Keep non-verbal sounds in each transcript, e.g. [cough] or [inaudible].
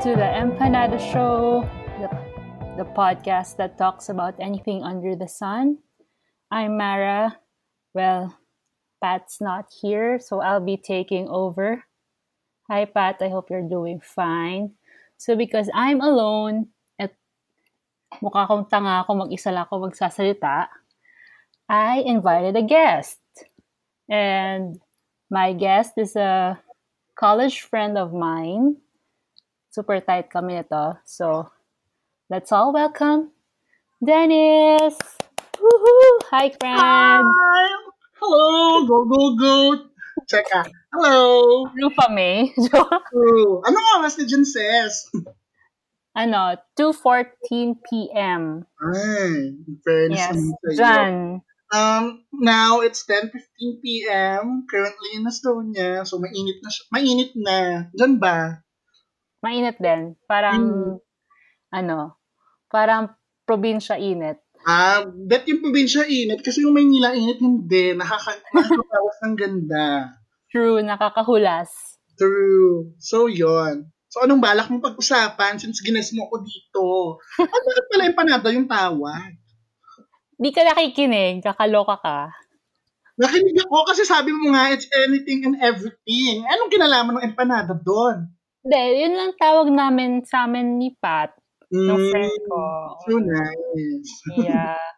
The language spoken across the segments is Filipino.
to the Empanada Show, the, the podcast that talks about anything under the sun. I'm Mara. Well, Pat's not here, so I'll be taking over. Hi, Pat. I hope you're doing fine. So, because I'm alone at mukha kong tanga ako, mag-isa lang ako magsasalita, I invited a guest. And my guest is a college friend of mine. Super tight kami nito. So, let's all welcome Dennis! Woohoo! Hi, friend! Hi! Hello! Go, go, go! Cheka. Hello! Rufa May. Oh, anong oras na dyan, sis? ano, 2.14 p.m. Ay, fairness Yes, dyan. Um, now, it's 10.15 p.m. Currently in Estonia. So, mainit na siya. Mainit na. Dyan ba? Mainit din. Parang, ano, parang probinsya init. Ah, bet yung probinsya init kasi yung Maynila init hindi. Nakaka- [laughs] Nakakabawas ng ganda. True, nakakahulas. True. So, yon. So, anong balak mong pag-usapan since gines mo ako dito? [laughs] At bakit pala empanada yung tawag? Di ka nakikinig, kakaloka ka. Nakinig ako kasi sabi mo nga, it's anything and everything. Anong kinalaman ng empanada doon? Hindi, yun lang tawag namin sa amin ni Pat, Mm, friend ko. So nice. Yeah.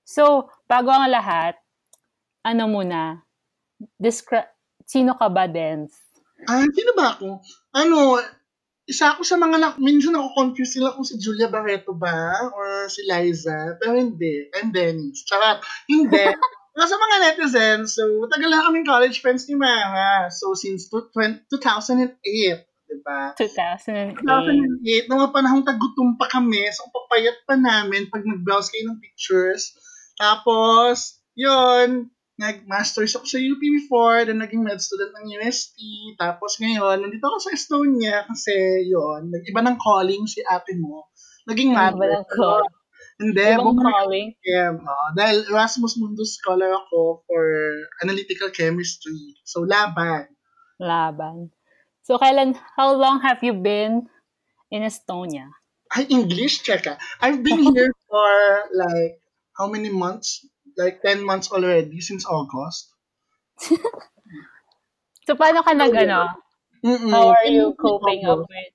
So, bago ang lahat, ano muna, describe, sino ka ba, Dens? Ah, sino ba ako? Ano, isa ako sa mga, na, minsan ako confused sila kung si Julia Barreto ba or si Liza. Pero hindi. I'm Dennis. Charot. Hindi. [laughs] Mga sa mga netizens, so matagal na kaming college friends ni Mara. So since two- 20 2008, di ba? 2008. 2008, nung panahong tagutom pa kami, so papayat pa namin pag nag-browse kayo ng pictures. Tapos, yun, nag-masters ako sa UP before, then naging med student ng UST. Tapos ngayon, nandito ako sa Estonia kasi yun, nag-iba ng calling si ate mo. Naging mother. lang ko? Hindi, Ibang calling. Chem. oo. dahil Erasmus Mundus scholar ako for analytical chemistry. So, laban. Laban. So, kailan, how long have you been in Estonia? Ay, English, check ah. I've been [laughs] here for like, how many months? Like 10 months already since August. [laughs] So, paano ka nag, ano, Mm-mm. how are you 10 months coping up with,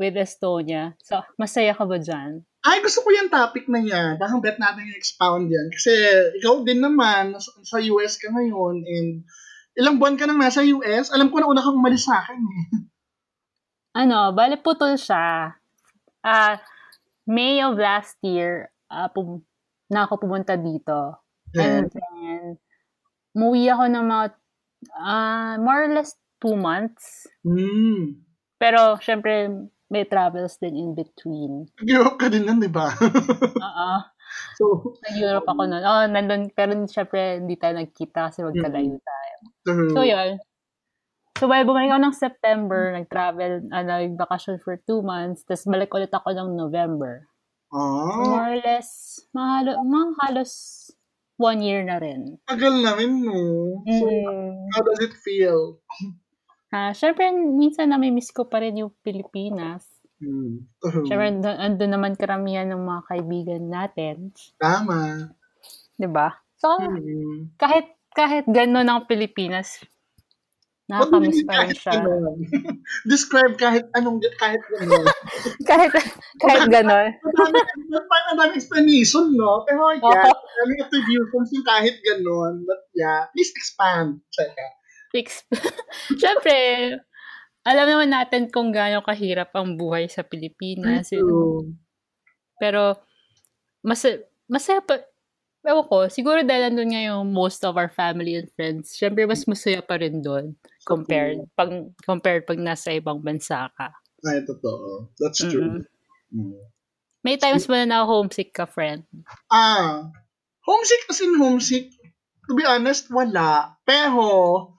with Estonia? So, masaya ka ba dyan? Ay, gusto ko yung topic na yan. Parang bet natin i-expound yan. Kasi ikaw din naman, sa US ka ngayon, and ilang buwan ka nang nasa US, alam ko na una kang umalis sa akin eh. Ano, bale putol siya. Ah, May of last year, ah, pum- na ako pumunta dito. And then, umuwi ako ng mga, ah, more or less two months. Hmm. Pero, syempre, may travels din in between. Europe ka din nun, di ba? [laughs] Oo. so, Nag-Europe ako nun. Oh, nandun, pero syempre, hindi tayo nagkita kasi magkalayo tayo. So, yun. So, while bumalik ako ng September, nag-travel, uh, nag-vacation for two months, tapos balik ulit ako ng November. Ah, More or less, mga, halo- mga halos one year na rin. tagal na rin, no? So, Mm. how does it feel? Ah, syempre, minsan nami-miss ko pa rin yung Pilipinas. True. Syempre, andun, andun naman karamihan ng mga kaibigan natin. Tama. 'Di ba? So, Hmm. kahit kahit gano'n ang Pilipinas, nakakamiss pa rin siya. [laughs] Describe kahit anong kahit gano'n. [laughs] kahit, kahit gano'n. Parang ang explanation, no? Pero yeah, Oo. daming attributions yung kahit gano'n. But yeah, please expand. Syempre, [laughs] alam naman natin kung gaano kahirap ang buhay sa Pilipinas. True. Pero, mas, masaya pa, ewan ko, siguro dahil nandun nga yung most of our family and friends, syempre mas masaya pa rin doon compared, pag, compared pag nasa ibang bansa ka. Ay, totoo. That's true. Mm. May times ba na homesick ka, friend? Ah, homesick as in homesick. To be honest, wala. Pero,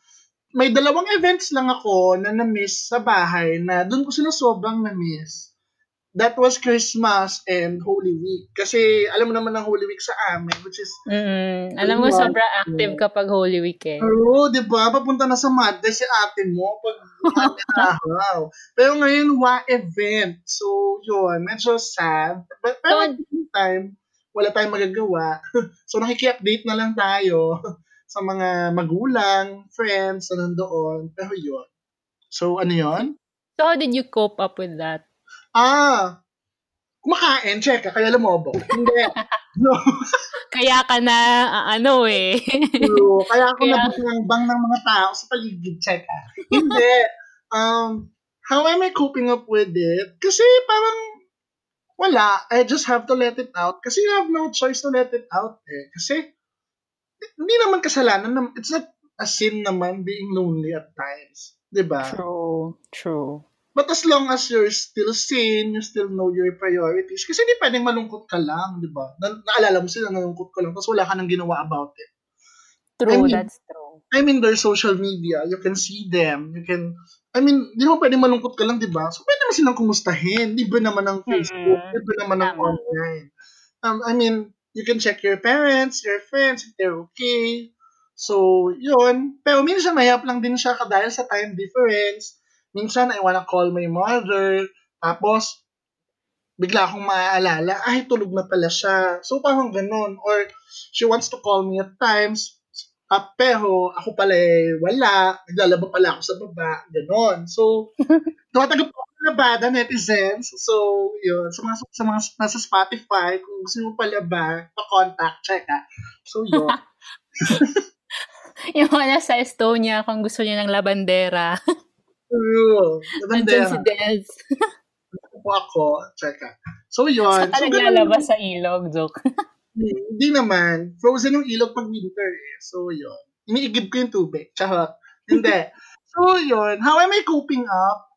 may dalawang events lang ako na na-miss sa bahay na doon ko sila sobrang na-miss. That was Christmas and Holy Week. Kasi alam mo naman ang Holy Week sa amin, which is... Mm-mm. Alam mo, sobrang active kapag Holy Week eh. Oo, di ba? Papunta na sa madde si ate mo pag araw. [laughs] Pero ngayon, wa event. So, yun, medyo sad. But, pero at the time, wala tayong magagawa. [laughs] so, nakiki-update na lang tayo [laughs] sa mga magulang, friends na nandoon. Pero yun. So, ano yun? So, how did you cope up with that? Ah, kumakain, check ka, kaya lumobo. Hindi. [laughs] No. Kaya ka na, ah, ano eh. True. Kaya ako Kaya- nabutangbang ng mga tao sa paligid, check ah. Hindi. Um, how am I coping up with it? Kasi parang wala. I just have to let it out. Kasi you have no choice to let it out eh. Kasi hindi naman kasalanan. It's not a sin naman being lonely at times. 'Di ba? True. True. But as long as you're still sane, you still know your priorities. Kasi hindi pwedeng malungkot ka lang, di ba? Na- naalala mo sila, nalungkot ka lang, tapos wala ka nang ginawa about it. True, I mean- that's true. I mean, there's social media. You can see them. You can, I mean, di mo pwede malungkot ka lang, di ba? So, pwede naman silang kumustahin. Libre naman ng Facebook. Mm. Libre naman ng online. Um, I mean, you can check your parents, your friends, if they're okay. So, yun. Pero minsan, mahirap lang din siya dahil sa time difference. Minsan, I wanna call my mother. Tapos, bigla akong maaalala, ay, tulog na pala siya. So, parang ganun. Or, she wants to call me at times. Ah, pero ako pala eh, wala. Naglalaba pala ako sa baba. Ganon. So, [laughs] tumatagap ako ng labada, netizens. So, yun. Sa mga, sa mga nasa Spotify, kung gusto mo palaba, pa-contact, check ah. So, yun. [laughs] Yung mga nasa Estonia, kung gusto niya ng labandera. [laughs] True. Nandun si. Des. po ako, ah. So, yun. Saan So, naglalabas sa ilog, joke. [laughs] Hindi naman. Frozen yung ilog pag winter eh. So, yun. Iniigib ko yung tubig. Charot. Hindi. [laughs] so, yun. How am I coping up?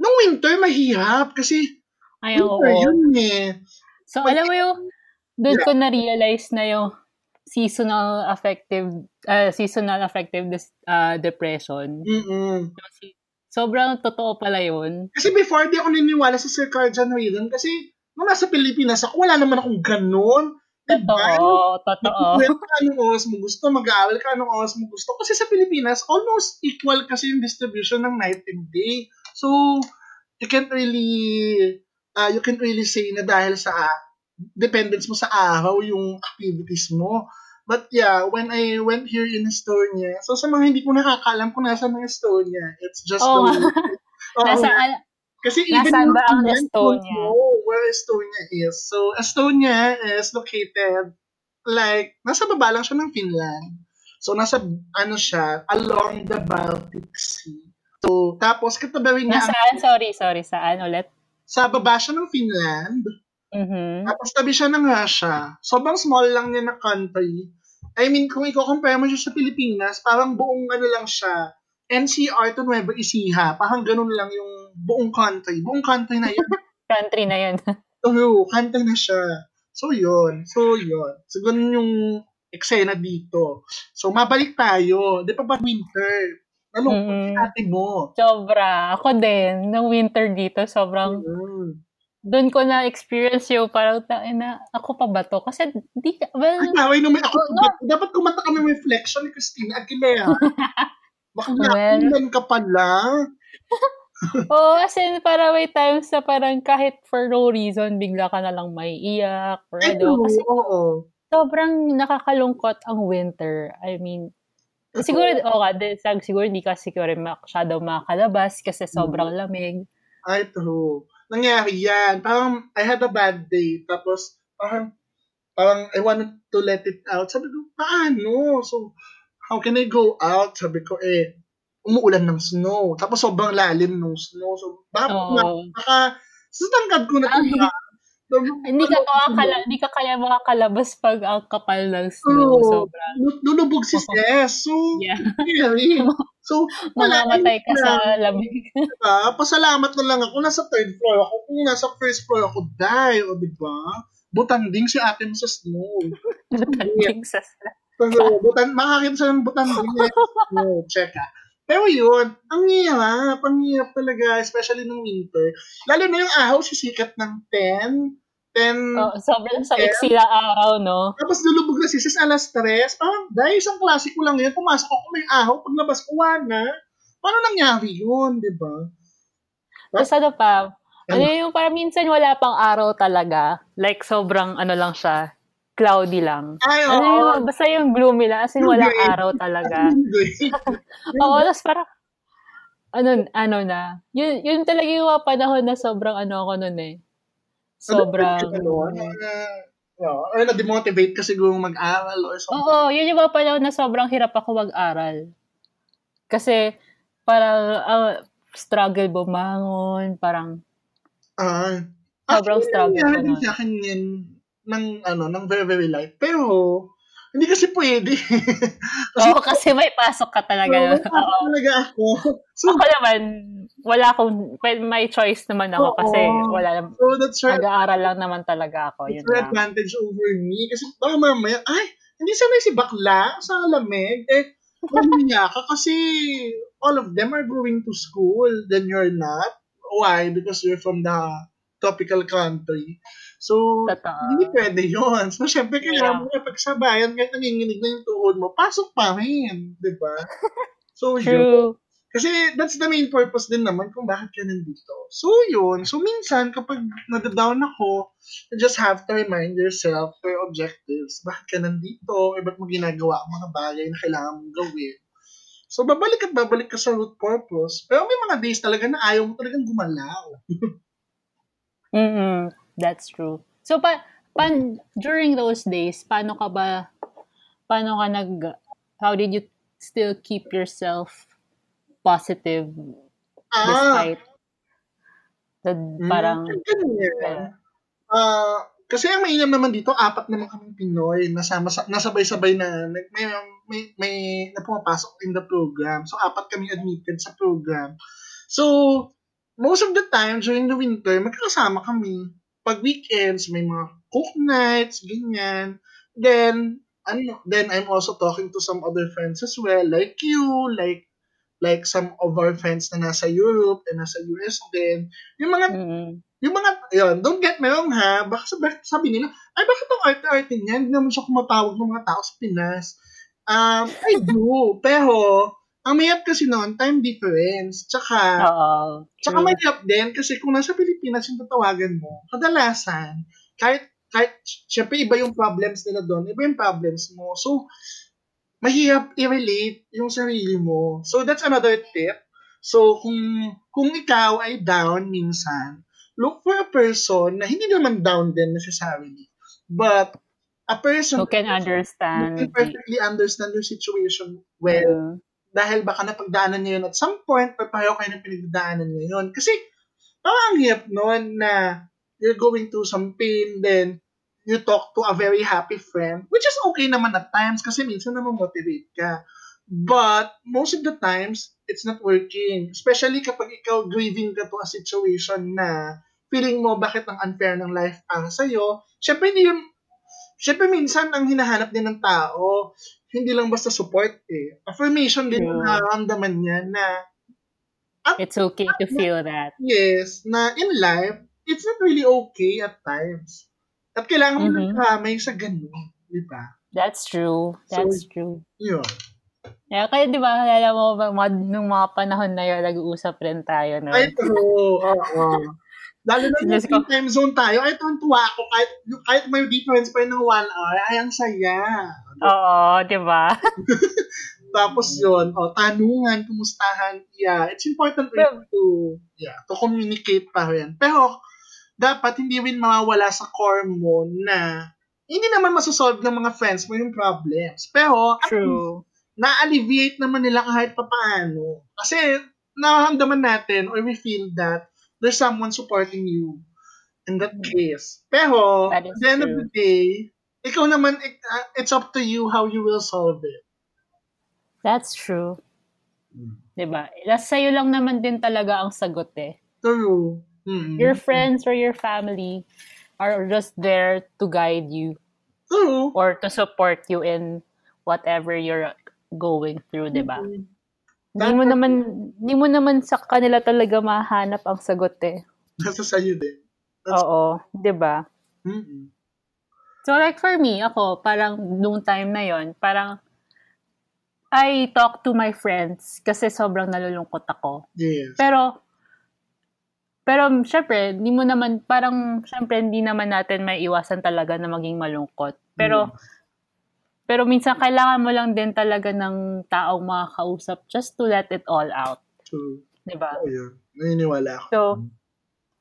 Nung winter, mahirap. Kasi, Ay, oo. winter yun eh. So, alam mo yung, doon ko na-realize na yung seasonal affective, uh, seasonal affective uh, depression. Mm-mm. Sobrang totoo pala yun. Kasi before, di ako naniniwala sa circadian rhythm. Kasi, nung nasa Pilipinas ako, wala naman akong ganun. Diba? Totoo, totoo. Nagkukwento ka anong oras mo gusto, mag-aaral ka anong oras mo gusto. Kasi sa Pilipinas, almost equal kasi yung distribution ng night and day. So, you can't really, uh, you can't really say na dahil sa uh, dependence mo sa araw yung activities mo. But yeah, when I went here in Estonia, so sa mga hindi ko nakakaalam kung nasa ng Estonia, it's just Oo the... [laughs] Oo Nasa, al- Kasi even Nasaan ba ang Estonia? know where Estonia is. So, Estonia is located like, nasa baba lang siya ng Finland. So, nasa, ano siya, along the Baltic Sea. So, tapos, katabi niya, ang- nasaan? Sorry, sorry. Saan ulit? sa baba siya ng Finland, Mhm. tapos tabi siya ng Russia. Sobrang small lang niya na country. I mean, kung i-compare mo siya sa Pilipinas, parang buong ano lang siya, NCR to Nueva Ecija. Parang ganun lang yung buong country. Buong country na yun. [laughs] Country na yun. [laughs] Oo, country na siya. So, yun. So, yun. So, ganun yung eksena dito. So, mabalik tayo. Di pa ba winter? Nalungkot Mm. si ate mo. Sobra. Ako din. Nung winter dito, sobrang Mm. Doon ko na-experience yung parang, na, ako pa ba to? Kasi, di, well, Ay, taway naman ako. Oh, no. Dapat kumanta ka ng reflection ni Christina Aguilera. [laughs] Baka Well. ka pala. [laughs] Oo, as in, para may times na parang kahit for no reason, bigla ka na lang may iyak or Ay, ano. oo, Kasi oo. sobrang nakakalungkot ang winter. I mean, siguro, din, sag- siguro hindi ka siguro masyado makakalabas kasi sobrang lamig. Ay, true. Nangyari yan. Parang, I had a bad day. Tapos, parang, parang, I wanted to let it out. Sabi ko, paano? So, how can I go out? Sabi ko, eh, umuulan ng snow. Tapos, sobrang lalim ng snow. So, baka, Oo. baka, sa tangkad ko na ito. [laughs] Hindi ka makakala, hindi ka kaya makakalabas pag ang kapal ng snow. Oo. Sobrang, Lulubog si Ses. So, yeah. scary. [laughs] So, Mamamatay ka na. sa lamig. [laughs] Diba? Pasalamat na lang ako. Nasa third floor ako. Kung nasa first floor ako, die. O, diba? Butanding si ate mo sa snow. [laughs] Tanding sa So, butan, makakita siya ng butanding sa snow. [laughs] Check ah. Pero yun, ang hirap, ang hirap talaga, especially nung winter. Lalo na yung araw sisikat ng 10, 10, Oh, sobrang sa iksi na araw, no? tapos lulubog na sisis alas 3. Parang, dahil isang klase ko lang yun, pumasok ako may araw, paglabas ko wala. Paano nangyari yun, di ba? Tapos ano pa, ano Ano? yung parang minsan wala pang araw talaga. Like, sobrang ano lang siya, cloudy lang. Ay, oo. Ano yung, basta yung gloomy lang, as in Yung walang araw talaga. [laughs] Oo, tapos parang, ano, ano na, yun, yun talaga yung panahon na sobrang ano ako nun eh. Sobrang, Ano, ano, no, or na-demotivate ka siguro mag-aral or something. oo, yun yung mga panahon na sobrang hirap ako mag-aral. Kasi, parang, ah, struggle bumangon, parang, Ah. Sobrang Actually, struggle nangyari din nun. sa akin yan ng, ano, ng very, very light. Pero, hindi kasi pwede. [laughs] oo, kasi may pasok ka talaga. Oo, Oo. talaga ako. So, Ako naman, wala akong, may choice naman ako Oo. kasi wala so that's right. nag-aaral lang naman talaga ako. Yun It's an lang. advantage over me. Kasi baka mamaya, ay, hindi sanay si bakla sa lamig. Eh, mahiya ka kasi all of them are going to school. Then you're not. Why? Because you're from the tropical country. So, Totoo. hindi pwede yun. So, syempre, kailangan Yeah. mo na pagsabayan kahit nanginginig na yung tuhod mo, pasok pa rin. Di ba? [laughs] So, yun. True. Kasi that's the main purpose din naman kung bakit ka nandito. So, yun. So, minsan, kapag nadadown ako, you just have to remind yourself your objectives. Bakit ka nandito? Or ba't mo ginagawa ang mga bagay na kailangan mong gawin? So, babalik at babalik ka sa root purpose. Pero may mga days talaga na ayaw mo talagang gumalaw. [laughs] mm That's true. So, pa, pan, during those days, paano ka ba, paano ka nag, how did you still keep yourself positive Ah, despite the parang, ganyan. Ah, kasi ang mainam naman dito, apat naman kaming Pinoy nasama sa, nasabay-sabay na may may may na pumapasok in the program. So apat kami admitted sa program. So most of the time during the winter, magkakasama kami. Pag weekends, may mga cook nights, ganyan. Then ano, then I'm also talking to some other friends as well, like you, like like some of our friends na nasa Europe and nasa US din. Yung mga mm yung mga, yun, don't get me wrong ha, baka sabi, sabi nila, ay bakit ang arte-arte niya, hindi naman siya kumatawag ng mga tao sa Pinas. Um, I do, [laughs] pero, ang mayap kasi noon, time difference, tsaka, oo, tsaka mayap din, kasi kung nasa Pilipinas yung tatawagan mo, kadalasan, kahit, kahit, syempre iba yung problems nila doon, iba yung problems mo. So, mahirap i-relate yung sarili mo. So, that's another tip. So, kung, kung ikaw ay down minsan, look for a person na hindi naman down din necessarily, but a person Who can who understand. can perfectly understand your situation well. Mm. Dahil baka napagdaanan niyo yun at some point, pareho kayo ng pinagdaanan niyo yun. Kasi, hirap nun na you're going through some pain, then you talk to a very happy friend, which is okay naman at times kasi minsan naman motivate ka. But most of the times, it's not working. Especially kapag ikaw grieving ka to a situation na feeling mo bakit ang unfair ng life para sa'yo. Siyempre, hindi yun, siyempre minsan ang hinahanap din ng tao, hindi lang basta support eh. Affirmation din ang nararamdaman niya na It's okay to feel that. yes, na in life, it's not really okay at times. At kailangan mo Mhm. ng kamay sa ganun. Di ba? That's true. That's true. Yun. Yeah, kaya di ba, alala mo, mga, nung mga panahon na yun, nag-uusap rin tayo. No? Ay, true. Oo. Lalo na yung ko. time zone tayo, ay, tuwan-tuwa ako. Kahit, kahit may difference pa yun ng one hour, ay, ang saya. Oo, di ba? [laughs] Tapos yun, oh, tanungan, kumustahan, yeah, it's important rin to, yeah, to communicate pa rin. Pero, dapat hindi rin mawawala sa core mo na hindi naman masosolve ng mga friends mo yung problems. Pero, at True. na-alleviate naman nila kahit papaano. Kasi, nararamdaman natin or we feel that there's someone supporting you in that case. Pero, That at the end of true. the day, ikaw naman, it- uh, it's up to you how you will solve it. That's true. Hmm. Di ba? Sa'yo lang naman din talaga ang sagot eh. True. Mm. Your friends or your family are just there to guide you True. or to support you in whatever you're going through, di ba? Hindi mo naman, hindi mo naman sa kanila talaga mahanap ang sagot eh. Nasa sa'yo din. That's- Oo, 'di ba? Mm-mm. So like for me, ako, parang nung time na yon parang I talk to my friends kasi sobrang nalulungkot ako. Yes. Pero, pero syempre, hindi mo naman, parang, syempre, hindi naman natin may iwasan talaga na maging malungkot. Pero, pero minsan kailangan mo lang din talaga ng taong makakausap just to let it all out. True. Di ba? Oo, yun. Naniniwala ako. So,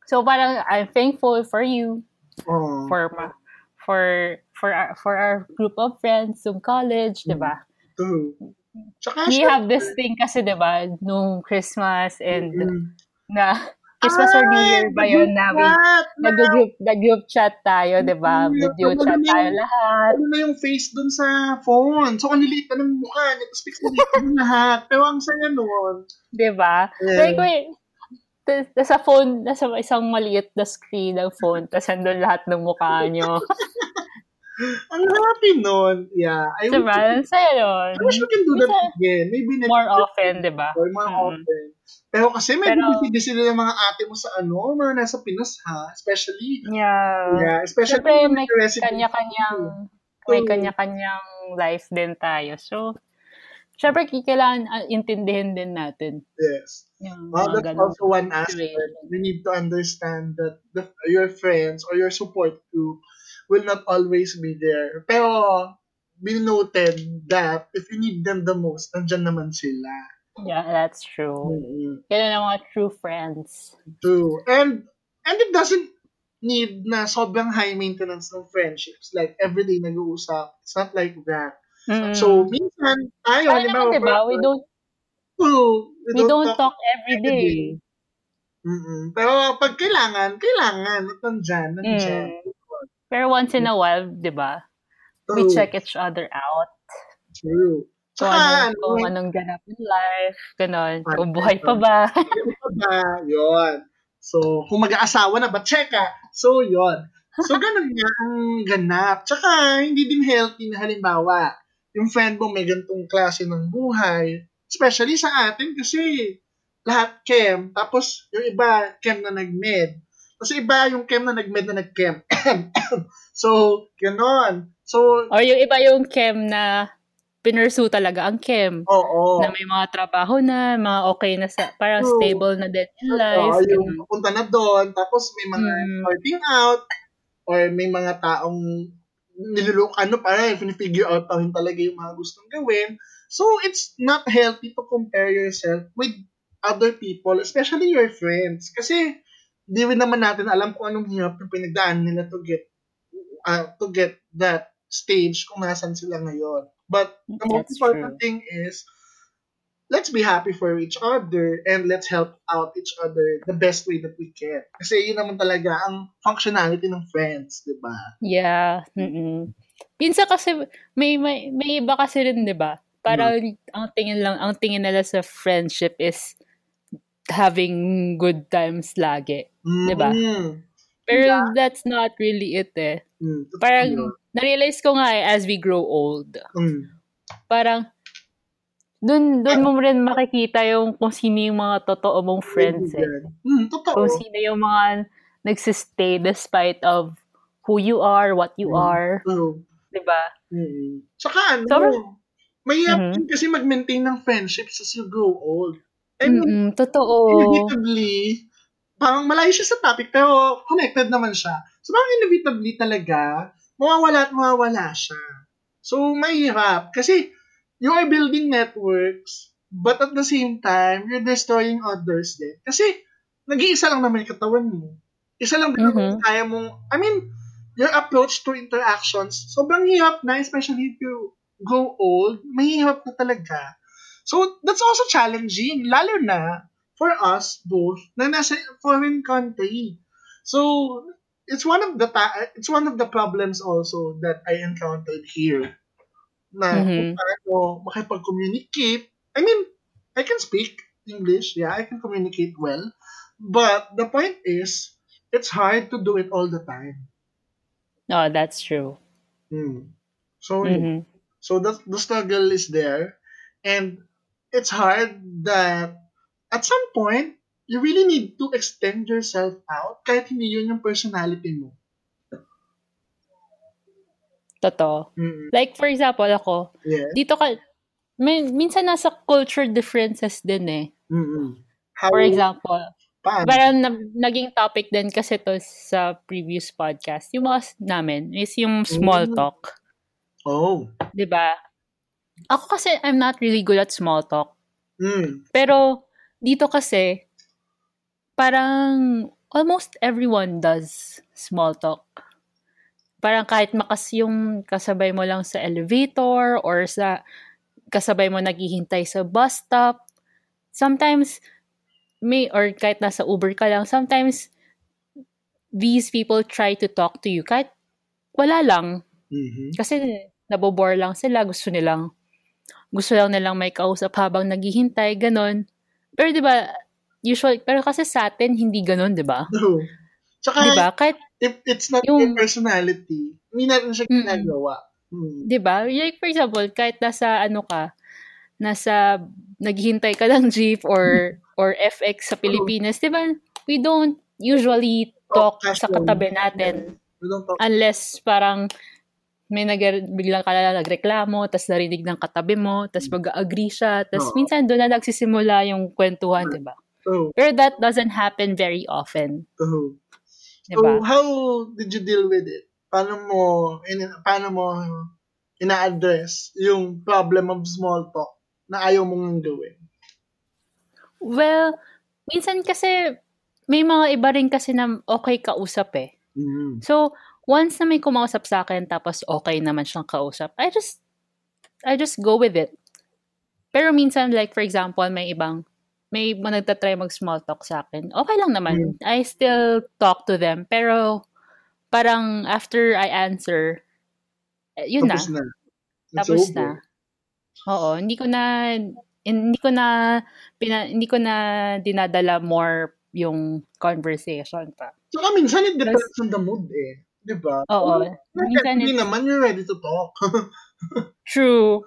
so parang I'm thankful for you, Oo. for ma- for for our, for our group of friends in college, di ba? True. Tsaka, We have this thing kasi, di ba, nung Christmas and mm, na Christmas or New Year ba yun na What? nag-group, nag-group chat tayo, di ba? Mm, Video ano chat na tayo lahat. Ano na yung face dun sa phone? So, ang liliit na ng mukha. Nag-speak na dito ng lahat. Pero ang saya nun. Di ba? Yeah. Like, wait, ta- ta- sa phone, nasa isang maliit na screen ng phone, tapos andun lahat ng mukha nyo. [laughs] [laughs] Ang happy nun. Yeah. I di wish, saya nun. I wish we can do that Minsan, again. Maybe next More often, di ba? Or more Mm. often. Pero kasi may Pero- bibigay sila ng mga ate mo sa ano, mga nasa Pinas ha. Especially, Yeah. yeah, especially Siyempre, may kanya-kanyang, Mm. may kanya-kanyang life din tayo. So, syempre, kailangan ah, intindihin din natin Yes. yung Well, that's ganun also one aspect. We need to understand that the, your friends or your support group will not always be there. Pero, be noted that if you need them the most, nandyan naman sila. Yeah, that's true. Mm-hmm. Yan ang mga true friends. True. And, and it doesn't need na sobrang high maintenance ng friendships. Like, everyday nag-uusap. It's not like that. Mm. So, minsan, tayo, halimbawa, naman, diba? We don't, True. we don't talk every day. Mm-mm. Pero pag kailangan, kailangan. At nandyan, nandyan. Mm. Pero once in a while, di ba? We check each other out. True. Kung, Tsaka, ano, ano, kung anong ganap in life. Ganon. Ano, Kung buhay pa ba. pa ba? Yun. So, kung mag-aasawa na ba, check ah. So, yun. So, ganun nga ang ganap. Tsaka, hindi din healthy na halimbawa, yung friend mo may gantong klase ng buhay. Especially sa atin kasi lahat chem. Tapos, yung iba, chem na nag-med. Tapos iba yung chem na nag-med na nag-chem. [coughs] so, ganon. So, Or yung iba yung chem na pinursu talaga ang chem. oo. Na may mga trabaho na, mga okay na sa, parang True. stable na din in life. Oo, yung ganun. papunta na doon, tapos may mga Mm. starting out, or may mga taong nilulok, ano pa rin, pinifigure out pa rin talaga yung mga gustong gawin. So, it's not healthy to compare yourself with other people, especially your friends. Kasi, di rin naman natin alam kung anong hirap yung pinagdaan nila to get uh, to get that stage kung nasan sila ngayon. But the most That's important true. thing is, let's be happy for each other and let's help out each other the best way that we can. Kasi yun naman talaga ang functionality ng friends, di ba? Yeah. Mm-mm. Minsan kasi, may, may, may iba kasi rin, di ba? Parang ang tingin lang, ang tingin nila sa friendship is having good times lagi. Di ba? Mm. Pero Yeah. that's not really it eh. Mm. Parang, yun. na-realize ko nga eh, as we grow old, Mm. parang, dun, dun mo rin makikita yung kung sino yung mga totoo mong friends eh. Mm, totoo. Kung sino yung mga nagsistay despite of who you are, what you Mm. are, True. di ba? Mm. Tsaka ano, mahirap Mhm. din kasi mag-maintain ng friendships as you grow old. I mean, Mm-mm, totoo. inevitably, parang malayo siya sa topic, pero connected naman siya. So, parang inevitably talaga, mawawala at mawawala siya. So, mahirap. Kasi, you are building networks, but at the same time, you're destroying others din. Kasi, nag-iisa lang naman yung katawan mo. Isa lang din naman Mhm. kaya mong, I mean, your approach to interactions, sobrang hirap na, especially if you grow old, mahirap na talaga. So, that's also challenging, lalo na for us both na nasa foreign country. So, it's one of the ta- it's one of the problems also that I encountered here. Na kung Mhm. paano makipag-communicate. I mean, I can speak English, yeah, I can communicate well. But the point is, it's hard to do it all the time. No, that's true. Hmm. So, Mhm. So the the struggle is there, and it's hard that at some point, you really need to extend yourself out kahit hindi yun yung personality mo. Totoo. Mm. Like, for example, ako, Yeah. dito ka, may, minsan nasa culture differences din eh. Mm-mm. How, For example, paano? parang na, naging topic din kasi to sa previous podcast. Yung mga namin is yung small Mm. talk. Oh. ba? Ako kasi I'm not really good at small talk. Mm. Pero dito kasi parang almost everyone does small talk. Parang kahit makas yung kasabay mo lang sa elevator or sa kasabay mo naghihintay sa bus stop. Sometimes may or kahit nasa Uber ka lang, sometimes these people try to talk to you kahit wala lang. Mhm. Kasi nabobore lang sila, gusto nilang gusto lang nilang may kausap habang naghihintay, ganon. Pero 'di ba, usual pero kasi sa atin hindi ganon, 'di ba? No. Tsaka, 'Di ba? Kahit if it's not Yung- your personality, hindi natin siya ginagawa. Mm. 'di ba? Like for example, kahit nasa ano ka, nasa naghihintay ka ng jeep or [laughs] or FX sa Pilipinas, 'di ba? We don't usually talk Talk sa katabi natin We don't talk. unless parang may nag biglang ka na nagreklamo, tas narinig ng katabi mo, tas mag-agree siya, tas Oo. minsan doon na nagsisimula yung kwentuhan, di ba? Oh, Pero that doesn't happen very often, oh. di So, how did you deal with it? Paano mo, in, paano mo ina-address yung problem of small talk na ayaw mong gawin? Well, minsan kasi may mga iba rin kasi na okay kausap eh. Mm. So, once na may kumausap sa akin tapos okay naman siyang kausap, I just I just go with it. Pero minsan like for example, may ibang may mga nagtatry mag small talk sa akin. Okay lang naman. I still talk to them. Pero parang after I answer, eh, yun Tapos na. na. It's Tapos over. na. Oo, hindi ko na hindi ko na pina, hindi ko na dinadala more yung conversation pa. Saka minsan it depends on the mood eh. Di ba? Oo. Like, Minsan hindi it- naman you're ready to talk. [laughs] True.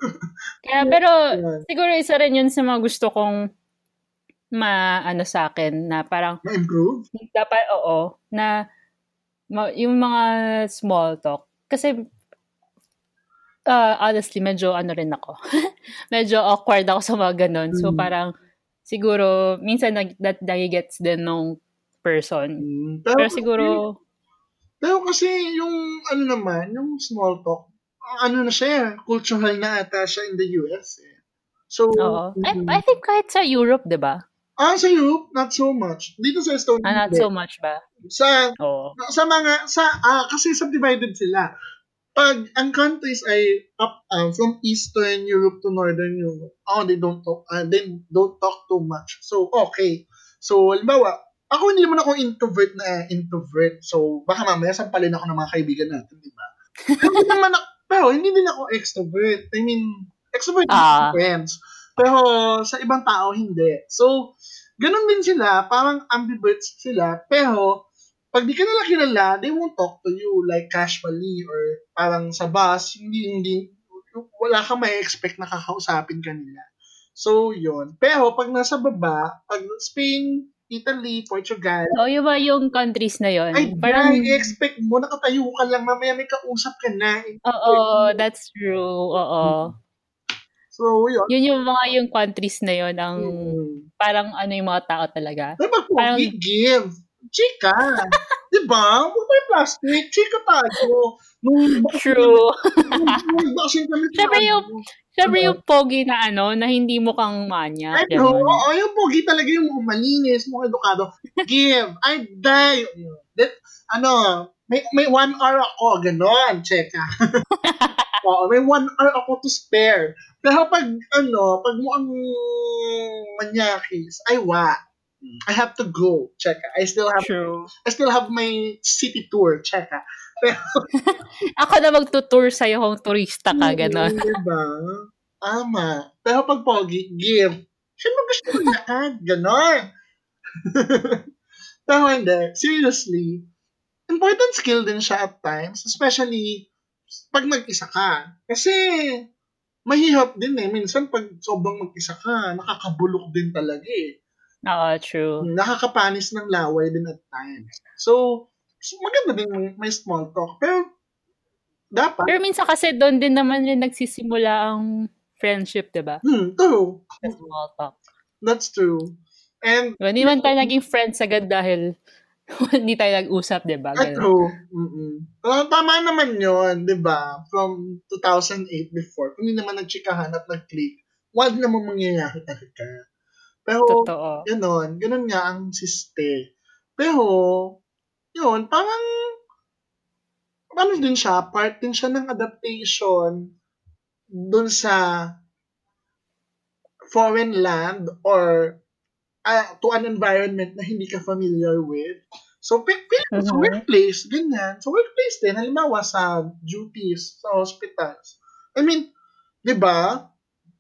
Kaya pero Yeah. siguro isa rin yun sa mga gusto kong maano sa akin na parang Ma-improve? dapat oo na ma- yung mga small talk kasi uh, honestly medyo ano rin ako [laughs] medyo awkward ako sa mga ganun so Mm. parang siguro minsan nag that gets din nung person Mm. pero siguro Pero kasi yung ano naman, yung small talk, ano na siya, cultural na ata siya in the US eh. So, oo I, mm. I think kahit sa Europe 'di ba ah, sa Europe, not so much. Dito sa Estonia, ah, not so much ba Sa, oo sa mga, sa, ah, kasi subdivided sila. Pag ang countries ay up, ah, from Eastern Europe to Northern Europe, oh, they don't talk, ah, they don't talk too much. So, okay. So, halimbawa, ako hindi naman ako introvert na introvert. So, baka mamaya sampalin ako ng mga kaibigan natin, di ba? [laughs] Hindi naman ako, pero hindi din ako extrovert. I mean, extrovert with friends. Pero sa ibang tao, hindi. So, ganun din sila. Parang ambiverts sila. Pero, pag di ka nila kilala, they won't talk to you like casually or parang sa bus, hindi, hindi, wala kang may expect na kakausapin ka nila. So, yun. Pero, pag nasa baba, pag Spain, Italy, Portugal, So, yung ba yung countries na yon? ay, parang, parang, expect mo, nakatayo ka lang, mamaya may kausap ka na. oo, that's true, oo. So, yun. Yun yung mga yung countries na yon ang Hmm. parang ano yung mga tao talaga. Pero pag Parang- give. Chika. [laughs] di ba? Huwag tayo plastic. Chika tayo. Nung [laughs] True. nung baksin kami [laughs] Siyempre yung- ano. Siyempre yung pogi na ano, na hindi mo kang manya. Ay, no. Oo, yung pogi talaga yung malinis, mukhang edukado. Give. I die. That, ano, may, may one hour ako. Ganon. Cheka. [laughs] Oo, may one hour ako to spare. Pero pag, ano, pag mukhang manyakis, ay wa. I have to go. Cheka. I still have True. I still have my city tour. Cheka. Ako na magtutour sa'yo kung turista ka, gano'n. Mm, diba? Tama. Pero pag pogi, give. Siyempre gusto ko lahat. Ganon. [laughs] Pero hindi. Seriously. Important skill din siya at times. Especially pag mag-isa ka. Kasi mahihap din eh. Minsan pag sobrang mag-isa ka, nakakabulok din talaga eh. Oo, true. Nakakapanis ng laway din at times. So maganda din may small talk. Pero, dapat. Pero minsan kasi doon din naman rin nagsisimula ang friendship, di ba? Hmm, true. Sa small talk. That's true. And, Diba, Hindi man tayo naging friends agad dahil [laughs] hindi tayo nag-usap, di ba? Ah, Ganun. true. Mm-mm. Uh, tama naman yon di ba? From 2008 before, kung hindi naman nagchikahan at nag-click, wag naman mangyayari talaga. Pero, Totoo. ganon, ganon nga ang siste. Pero, yun, parang, ano din siya, part din siya ng adaptation dun sa foreign land or uh, to an environment na hindi ka familiar with. So, pi- pi- sa Mhm. workplace, ganyan. Sa workplace din, halimbawa sa duties, sa hospitals. I mean, di ba,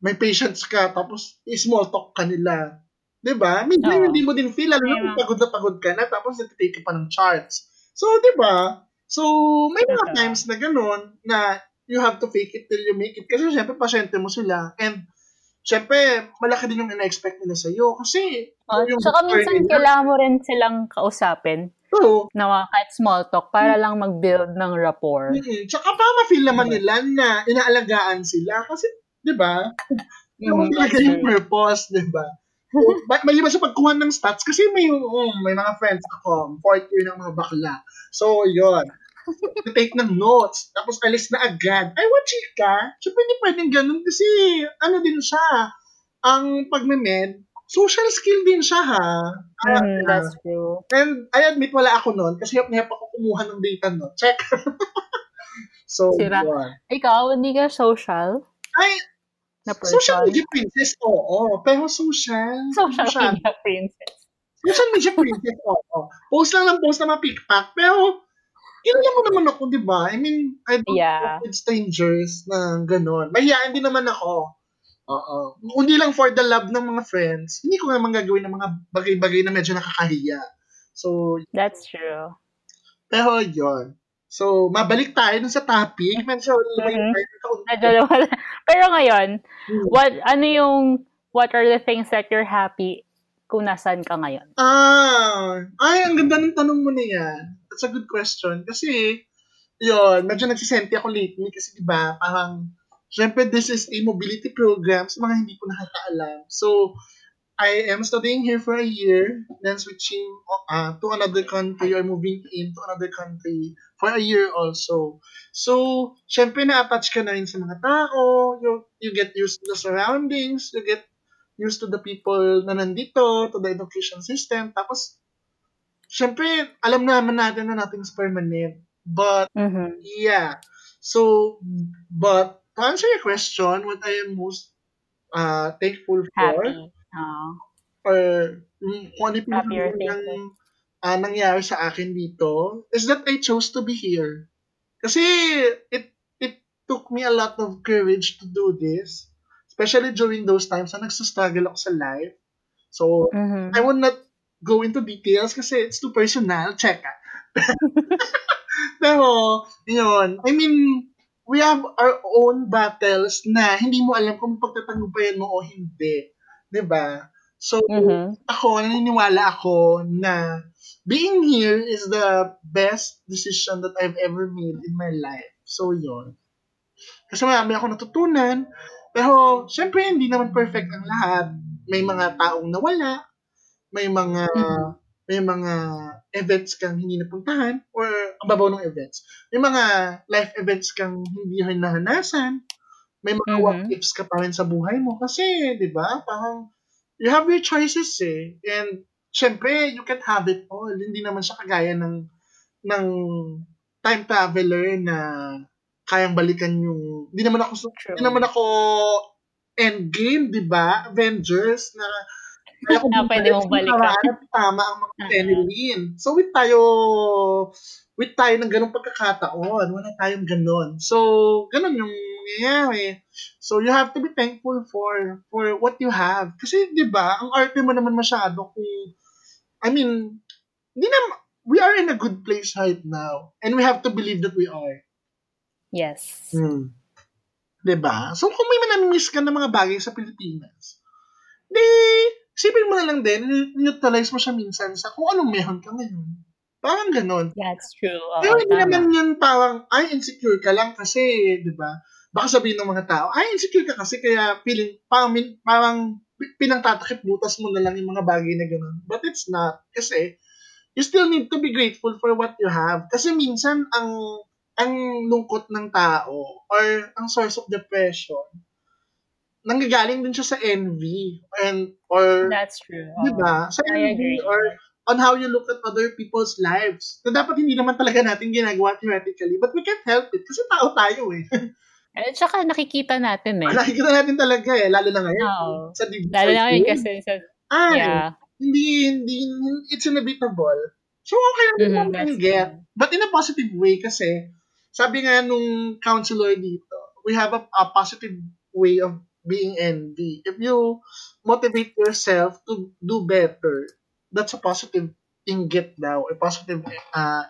may patients ka, tapos small talk ka nila. Di ba? Minsan hindi mo din feel, lalo na Yeah. kung pagod na pagod ka na, tapos nagtitake ka pa ng charts. So, di ba? So, may mga times na ganun, na you have to fake it till you make it. Kasi syempre, pasyente mo sila. And, syempre, malaki din yung ina-expect nila sa'yo. Kasi, Oh, yung tsaka minsan nila- kailangan mo rin silang kausapin True. na kahit small talk para lang mag-build ng rapport. Mm-mm. Tsaka pa ma-feel naman nila na inaalagaan sila. Kasi, di ba? Yung talaga that's yung true. purpose, di ba? Maliban sa pagkuha ng stats, kasi may, um, may mga friends ako, fourth year ng mga bakla. So, yun. [laughs] take ng notes, tapos alis na agad. Ay, what chika? Siyempre, hindi pwedeng ganun kasi, ano din siya, ang pagme-med, social skill din siya, ha? Ah, Mhm, that's true. And I admit wala ako noon kasi hap na hap ako kumuha ng data no. Check. [laughs] so, Sira. yun. Ikaw, hindi ka social Ay, na social person? media princess, oo. Pero social. Social social, media princess. social media [laughs] princess, oo. Post lang ng post na mapikpak. Pero, kilala mo naman ako, di ba? I mean, I don't Yeah. talk with strangers na gano'n. Mahihain din naman ako. Oo. Kundi lang for the love ng mga friends, hindi ko naman gagawin ng mga bagay-bagay na medyo nakakahiya. So, That's true. Pero yun. So, mabalik tayo dun sa topic. Medyo Mhm. kaunti. Medyo. [laughs] Pero ngayon, Hmm. what, ano yung, what are the things that you're happy kung nasan ka ngayon? Ah, ay, ang ganda ng tanong mo na yan. That's a good question. Kasi, yun, medyo nagsisenti ako lately kasi di ba parang, syempre this is a mobility program sa mga hindi ko nakakaalam. So, I am studying here for a year, then switching uh, to another country or moving into another country for a year also. So, syempre na-attach ka na rin sa mga tao, you, you get used to the surroundings, you get used to the people na nandito, to the education system. Tapos, syempre, alam naman natin na nothing's permanent. But, Mhm. yeah. So, but, to answer your question, what I am most uh, thankful for, Happy. Oh. or kung ano yung pinaka- thankful. ah, nangyari sa akin dito, is that I chose to be here. Kasi, it, it took me a lot of courage to do this. Especially during those times na nagsastruggle ako sa life. So, Mhm. I will not go into details kasi it's too personal. Check [laughs] ah. Pero, yun. I mean, we have our own battles na hindi mo alam kung pagtatagumpayan mo o hindi. 'Di ba? So, Mhm. ako, naniniwala ako na being here is the best decision that I've ever made in my life. So, yun. Kasi marami ako natutunan. Pero, syempre, hindi naman perfect ang lahat. May mga taong nawala. May mga, Mhm. may mga events kang hindi napuntahan or ang babaw ng events. May mga life events kang hindi rin nahanasan. May mga Mhm. what ifs ka pa rin sa buhay mo. Kasi, di ba, parang you have your choices eh. And, syempre, you can't have it all. Hindi naman siya kagaya ng, ng time traveler na kayang balikan yung, hindi naman ako, True. hindi naman ako endgame, di ba? Avengers na kaya ko [laughs] Na pwede mong balikan. at tama ang mga Mhm. genuine. So, with tayo, with tayo ng ganong pagkakataon, wala tayong ganon. So, ganon yung nangyayari. So, you have to be thankful for for what you have. Kasi, di ba, ang arte mo naman masyado kung, I mean, hindi na, we are in a good place right now. And we have to believe that we are. Yes. Hmm. 'Diba? So, kung may manamiss ka ng mga bagay sa Pilipinas, di, sipin mo na lang din, neutralize mo siya minsan sa kung anong meron ka ngayon. Parang ganon. That's true. Oo, Pero hindi naman yun parang, ay, insecure ka lang kasi, di ba? Baka sabihin ng mga tao, ay, insecure ka kasi kaya feeling, parang, parang pi- pinangtatakip butas mo na lang yung mga bagay na gano'n. But it's not. Kasi, you still need to be grateful for what you have. Kasi minsan, ang ang lungkot ng tao or ang source of depression, nanggagaling din siya sa envy and or That's true. Di ba? Sa I envy agree. or on how you look at other people's lives. Na dapat hindi naman talaga natin ginagawa theoretically, but we can't help it kasi tao tayo eh. [laughs] At saka nakikita natin eh. Nakikita natin talaga eh, lalo na ngayon. Oo. Sa digital Lalo na ngayon kasi sa, Ay, yeah. hindi, hindi, it's inevitable. So, okay lang Mhm, mm can that's get. true. But in a positive way kasi, sabi nga nung counselor dito, we have a, a positive way of being envy. If you motivate yourself to do better, that's a positive inggit daw, a positive uh,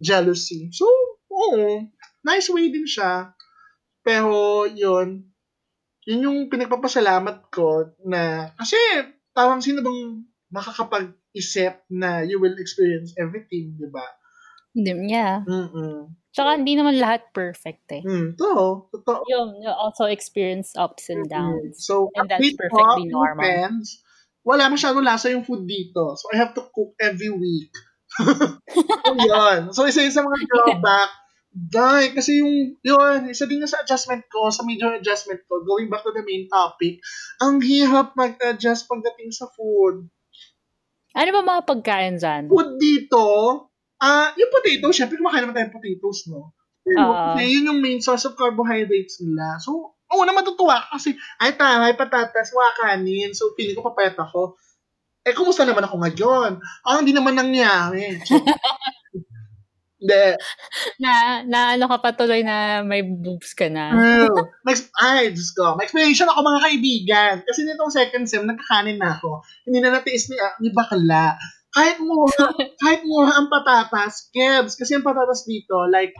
jealousy. So, oo, nice way din siya. Pero, yun, yun yung pinagpapasalamat ko na, kasi, tawang sino bang makakapag-isip na you will experience everything, di ba? Hindi- Yeah. Mm-mm. Tsaka hindi naman lahat perfect eh. Mm, to, totoo. You also experience ups and downs. So, And that's perfectly po, normal. Friends, wala masyadong lasa yung food dito. So, I have to cook every week. [laughs] so, yun. So, isa yun sa mga drawback. Dahil, kasi yung, yun, isa din sa adjustment ko, sa major adjustment ko, going back to the main topic, ang hirap mag-adjust pagdating sa food. Ano ba mga pagkain dyan? Food dito, ah, yung potato, syempre kumakain naman tayo ng potatoes, no? Oo. kasi yun yung main source of carbohydrates nila. So, oo na matutuwa ka kasi, ay tama, may patatas, wakanin. So, feeling ko papayat ako. Eh, kumusta naman ako ngayon? Ah, hindi naman nangyari. So, [laughs] Hindi. Na, na ano ka pa tuloy na may boobs ka na. Ay, Diyos ko. May explanation ako mga kaibigan. Kasi nitong second sem, nagkakanin na ako. Hindi na natiis ni, ah, ni bakla. Kahit mura, [laughs] kahit mura ang patatas, kebs. Kasi ang patatas dito, like,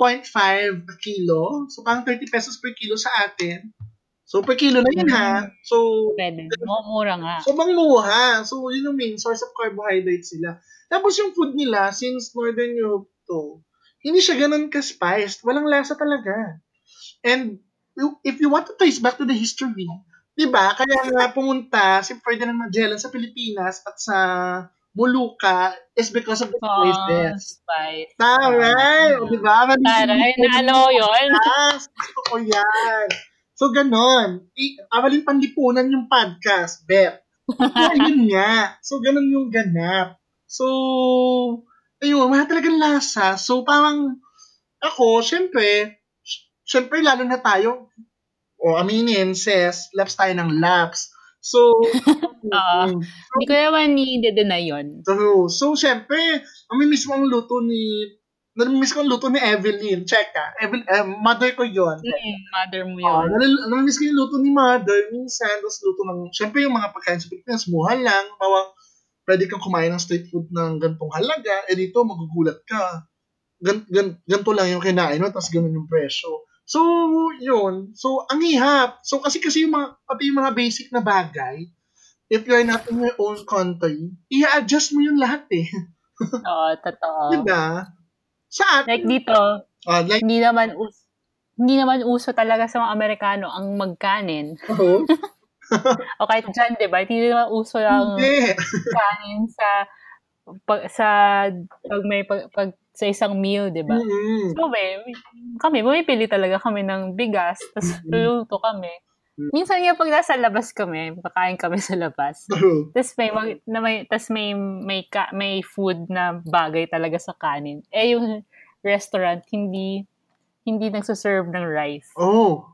0.5 a kilo. So, parang 30 pesos per kilo sa atin. So, per kilo na yun, ha? So, Pwede. Mu- Mura nga. sobrang mura. So, yun yung main source of carbohydrates nila. Tapos yung food nila, since Northern Europe to, hindi siya ganun ka-spiced. Walang lasa talaga. And if you want to trace back to the history, di ba? Kaya nga pumunta si Ferdinand Magellan sa Pilipinas at sa Molucca is because of the Oh, spices. spice. Taray! O, di ba? Taray, mo yun? Gusto ko yan. So, ganon. I, awalin panlipunan yung podcast, bet. Ayun [laughs] nga. So, ganon yung ganap. So, ayun, wala talagang lasa. So, parang, ako, syempre, syempre, lalo na tayo, o aminin, says, laps tayo ng laps. So, [laughs] Oo. mm, Hindi ko naman i-deny yun. True. So, syempre, namimiss mo ang luto ni, namimiss ko ang luto ni Evelyn. Check ka. Evelyn, eh, mother ko yon. Mm, mother mo Oh, yun. nalil- namimiss ko yung luto ni mother. Minsan, tapos luto ng, syempre yung mga pagkain sa Pilipinas, mura lang. Bawang, pwede kang kumain ng street food ng gantong halaga. Eh dito, magugulat ka. Gan, gan, ganito lang yung kinain mo, tapos ganun yung presyo. So, yun. So, ang hihap. So, kasi kasi yung mga, pati yung mga basic na bagay, if you're not in your own country, i-adjust mo yun lahat eh. [laughs] Oo, totoo. Diba? Sa atin, Like dito, ah, like, hindi naman us hindi naman uso talaga sa mga Amerikano ang magkanin. oh, [laughs] O kahit dyan, di ba? Hindi naman uso lang kanin sa pag, sa pag may pag, pag- sa isang meal, di ba? Mm-mm. So, may, kami, bumipili talaga kami ng bigas, tapos Mhm. luluto kami. Mm. Minsan nga pag nasa labas kami, kakain kami sa labas. True. Tapos may, mag- na may, tas may, may, ka, may food na bagay talaga sa kanin. Eh, yung restaurant, hindi, hindi nagsaserve ng rice. Oh.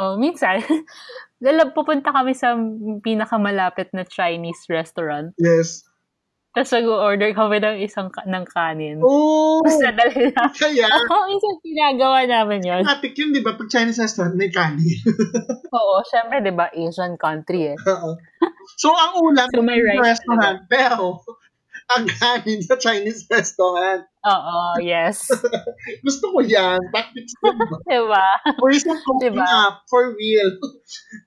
Oh, minsan, [laughs] lalab, pupunta kami sa pinakamalapit na Chinese restaurant. Yes. Tapos nag-order kami ng isang ka- ng kanin. Oh. Tapos nadali na. Kaya, [laughs] Oo, minsan ginagawa namin yun. Matik yun, di ba? Pag Chinese restaurant, may kanin. [laughs] Oo, syempre, di ba, Asian country eh. Oo. so, ang ulam So, rice restaurant, pero, ang kanin sa Chinese restaurant. Oo, yes. [laughs] Gusto ko yan. Tactics [laughs] ko. diba? Or isang cooking Diba? up, for real.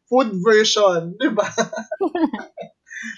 Food version, di ba? [laughs]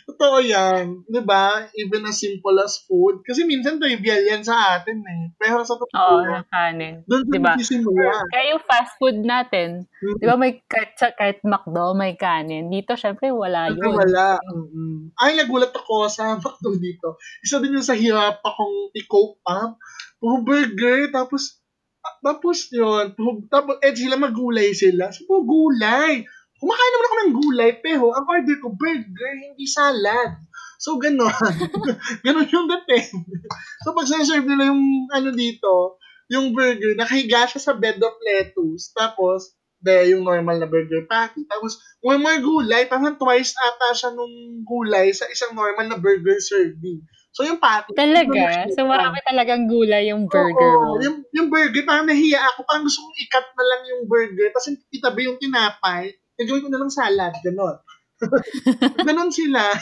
Totoo yan. Di ba? Even as simple as food. Kasi minsan trivial yan sa atin eh. Pero sa totoo Oo, yung kanin. doon Diba? nagsisimula. Kaya yung fast food natin, Mm. di ba may kahit, kahit McDo, may kanin. Dito, syempre, wala Kasi yun. wala. Mm-mm. Ay, nagulat ako sa [laughs] McDo dito. Isa din yung sa hirap akong i-cope up. Puro burger, tapos, ah, tapos yun, tapos, eh, sila magulay sila. Puro gulay. Kumakain naman ako ng gulay, pero ang order ko, burger, hindi salad. So, ganon. [laughs] ganon yung dating. so, pag serve nila yung, ano dito, yung burger, nakahiga siya sa bed of lettuce. Tapos, de, yung normal na burger patty. Tapos, more more gulay, parang twice ata siya nung gulay sa isang normal na burger serving. So, yung patty. Talaga? So, marami talagang gulay yung burger Oo, mo. Yung, yung burger, parang nahiya ako. Parang gusto kong i-cut na lang yung burger. Tapos itabi yung tinapay. Nagawin ko na lang salad. Ganon. [laughs] Ganon sila. [laughs]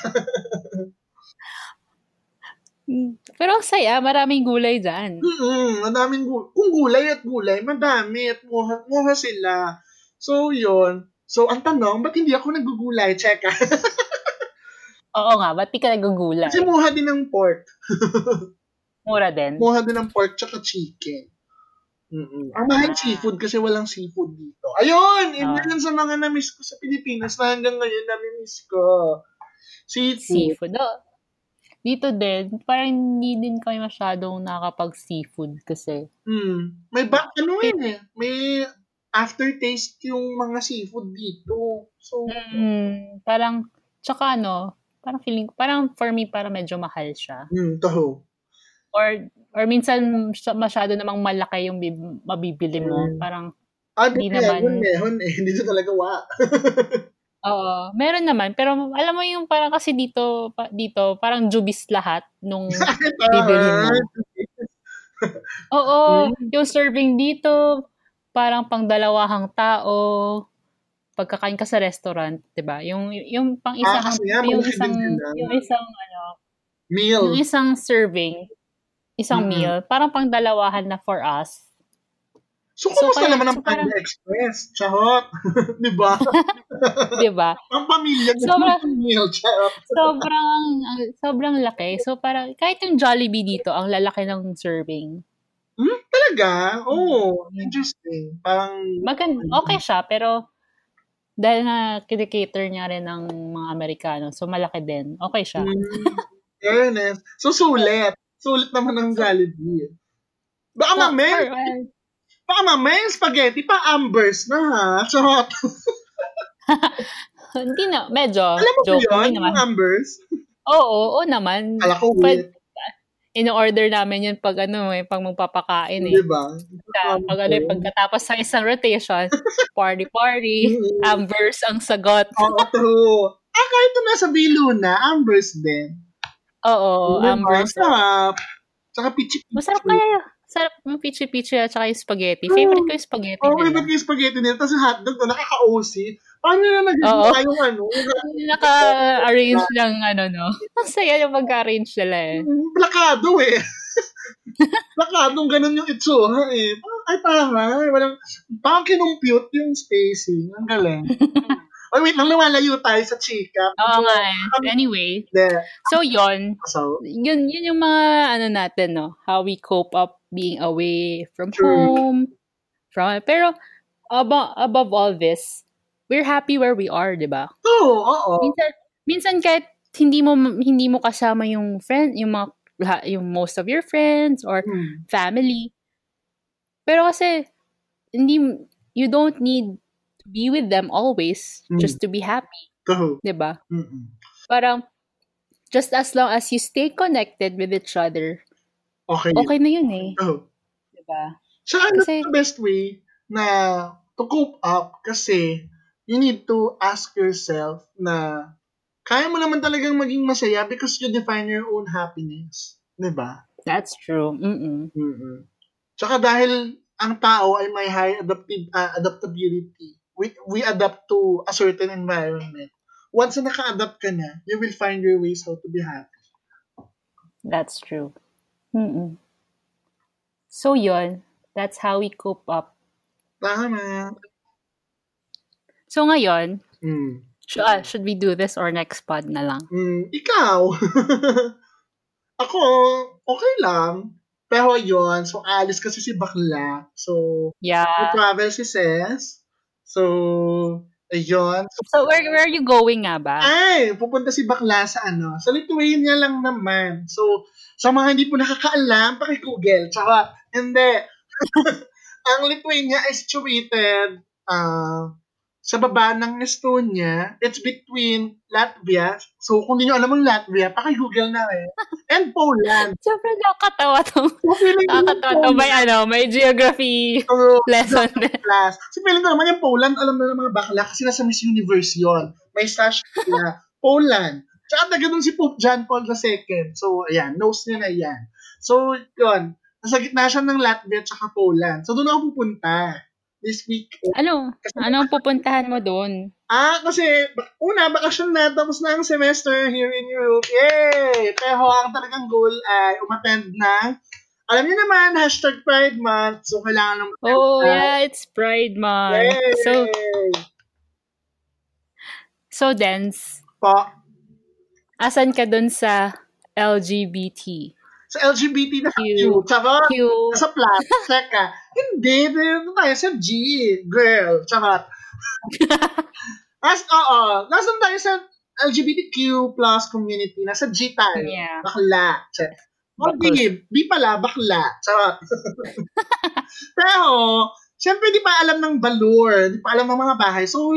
Pero ang saya, maraming gulay dyan. Mm-mm, madaming gulay. Kung gulay at gulay, madami at muha, muha sila. So, yun. So, ang tanong, ba't hindi ako nagugulay? Check [laughs] ah. Oo nga, ba't di ka nagugulay? Kasi muha din ng pork. Mura din. Muha din ng pork tsaka chicken. Mm-mm. Ang mahal seafood kasi walang seafood dito. Ayun! Yun Ah. yun sa mga na-miss ko sa Pilipinas na hanggang ngayon na-miss ko. Seafood. Seafood. Oh. Dito din, parang hindi din kami masyadong nakakapag-seafood kasi. Hmm. May ba, ano yun eh. May aftertaste yung mga seafood dito. So, Mm, parang, tsaka ano, parang feeling, parang for me, parang medyo mahal siya. hmm, taho. Or, or minsan masyado namang malaki yung bib- mabibili mo. Mm. Parang, Ah, Hindi hindi naman. naman. Meron, eh. [laughs] Dito talaga wa. [laughs] oo, meron naman. Pero alam mo yung parang kasi dito, pa, dito, parang jubis lahat nung [laughs] Bibilhin mo. Oo, Hmm. yung serving dito, parang pang dalawahang tao, pagkakain ka sa restaurant, 'di ba? Yung yung pang isang Ah, kasi nga, yung malaki isang yung isang ano, Meal. yung isang serving, isang Mhm. meal, parang pang dalawahan na for us. So, So, kumusta kaya- naman ang so, parang- Panda Express? Charot. [laughs] Di ba? [laughs] 'Di ba? ang pamilya ng Sobrang- meal. Charot. Sobrang ang- sobrang laki. So parang kahit yung Jollibee dito, ang lalaki ng serving. Talaga? Oh, interesting. Parang, Maganda, okay siya, pero dahil na kinikater niya rin ng mga Amerikano, so malaki din. Okay siya. mm, fairness. So, sulit. Sulit naman ang Jollibee. Baka So, mamaya, baka mamaya yung spaghetti pa ambers na ha. Charot. [laughs] hindi na, medyo, Alam mo ba yun? naman. Ambers? Oo, oo naman. Kala ko weird. in-order namin yun pag ano eh, pag magpapakain eh. Di ba? Sa- Pag ano, eh, pagkatapos sa isang rotation, [laughs] party-party, Mm. ambers ang sagot. Oo, true. Ah, kahit ito nasa Biluna, ambers din. Oo, Diba? ambers. Sarap. Tsaka pichi Masarap kaya yun. Sarap yung pichi-pichi at saka yung spaghetti. Favorite ko yung spaghetti Oh, may nila. ba't yung spaghetti nila, tapos yung hotdog na nakaka-OC. Paano na Oo. nagagawa yung ano? Naka-arrange lang, ano, no? Ang saya yung mag-arrange nila eh. Plakado eh. [laughs] Plakadong ganun yung itsura eh. Ay, parang, walang, parang kinumpute yung spacing. Ang galing. [laughs] Ay, wait lang, lumalayo tayo sa chika. Oo nga eh. Anyway, There. so yon So, yun, yun yung mga, ano natin, no? How we cope up being away from True. home. From, pero, above, above all this, we're happy where we are, di ba? oo, oo. Minsan, minsan kahit hindi mo hindi mo kasama yung friend, yung mga yung most of your friends or Hmm. family. Pero kasi hindi you don't need to be with them always Mm. just to be happy, Taho. 'di ba? Mm-mm. Parang just as long as you stay connected with each other, Okay. okay na yun eh, Taho. 'di ba? So, ano Kasi- the best way na to cope up kasi you need to ask yourself na kaya mo naman talagang maging masaya because you define your own happiness. Di ba? That's true. Mm-mm. mm Tsaka dahil ang tao ay may high adaptive, ah, adaptability, we, we adapt to a certain environment. Once na naka-adapt ka na, you will find your ways how to be happy. That's true. Mm-mm. So yun, that's how we cope up. Tama. So ngayon, Mm. should, ah, should we do this or next pod na lang? Mm, ikaw. [laughs] Ako, okay lang. Pero yon so alis kasi si bakla. So, Yeah. travel si Ses. So, ayun. So where, where are you going nga ba? Ay, pupunta si bakla sa ano, sa Lithuania lang naman. So, sa mga hindi po nakakaalam, paki-google. Tsaka, hindi. [laughs] Ang Lithuania is situated ah, sa baba ng Estonia. It's between Latvia. So, kung hindi nyo alam ang Latvia, paki-google na rin. And Poland. [laughs] Siyempre nakakatawa tong So, feeling ko nakakatawa to may ano, may geography So, lesson [laughs] class. Kasi feeling ko naman yung Poland, alam na ng mga bakla kasi nasa Miss Universe yon. May sash na [laughs] Poland. Tsaka taga dun si Pope John Paul II. So, ayan, knows niya na yan. So, yun. Nasa gitna siya ng Latvia at Poland. So, doon ako pupunta this week. Ano? Anong pupuntahan mo doon? Ah, kasi, una, bakasyon na, tapos na ang semester here in Europe. Yay! Pero ang talagang goal ay umattend na. Alam niyo naman, hashtag Pride Month. So, kailangan ng Oh, yeah, it's Pride Month. Yay! So, so Dens, po, asan ka doon sa LGBT? sa LGBT na Q. Q. Charot. Q. Sa plus. Teka. Hindi. Dito [laughs] tayo sa G. Girl. Charot. As, oo. Nasaan tayo sa LGBTQ plus community? Nasa G tayo. Yeah. Bakla. Check. O Bakla. B. Pala. Bakla. Charot. [laughs] Pero, syempre di pa alam ng balur. Di pa alam ng mga bahay. So,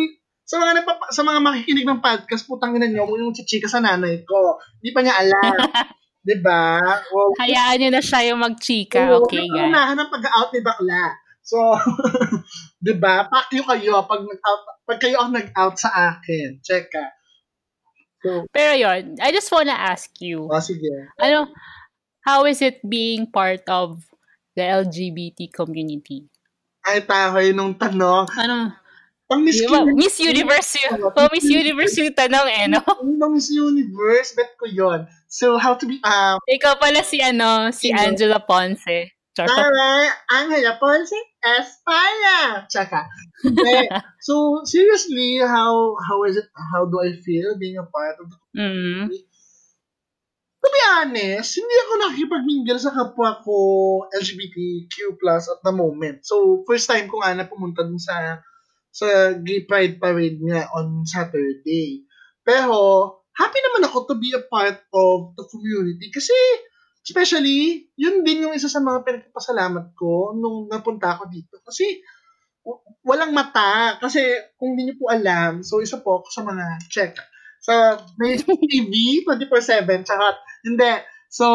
sa mga nagpapa- sa mga makikinig ng podcast, putang ina niyo, kung yung chichika sa nanay ko. Di pa niya alam. [laughs] 'Di ba? Well, Hayaan nyo na siya yung magchika. Oo, Okay, guys. unahan ng pag-out ni bakla. So, [laughs] 'di ba? Pack you kayo pag nag-out pag kayo ang nag-out sa akin. Check ka. So, Pero yon, I just wanna ask you, oh, sige. ano, how is it being part of the LGBT community? Ay, tahoy nung tanong. Ano, Pang Miss di ba? Universe. Miss Universe yun. [laughs] Oh, Miss Universe yung tanong eh, no? Pang Miss Universe, bet ko yon. So, how to be, um, Ikaw pala si ano, si Sino? Angela Ponce. Char. Tara, Angela Ponce Espana. Tsaka. Hindi. so, seriously, how how is it, how do I feel being a part of the Mm. To be honest, hindi ako nakikipag-mingle sa kapwa ko LGBTQ plus at the moment. So, first time ko nga na pumunta dun sa sa Gay Pride Parade nga on Saturday. Pero, happy naman ako to be a part of the community kasi especially, yun din yung isa sa mga pinagpapasalamat ko nung napunta ako dito. Kasi, walang mata. Kasi, kung hindi niyo po alam, so isa po ako sa mga check. Sa may [laughs] TV, 24-7, tsaka hindi. So,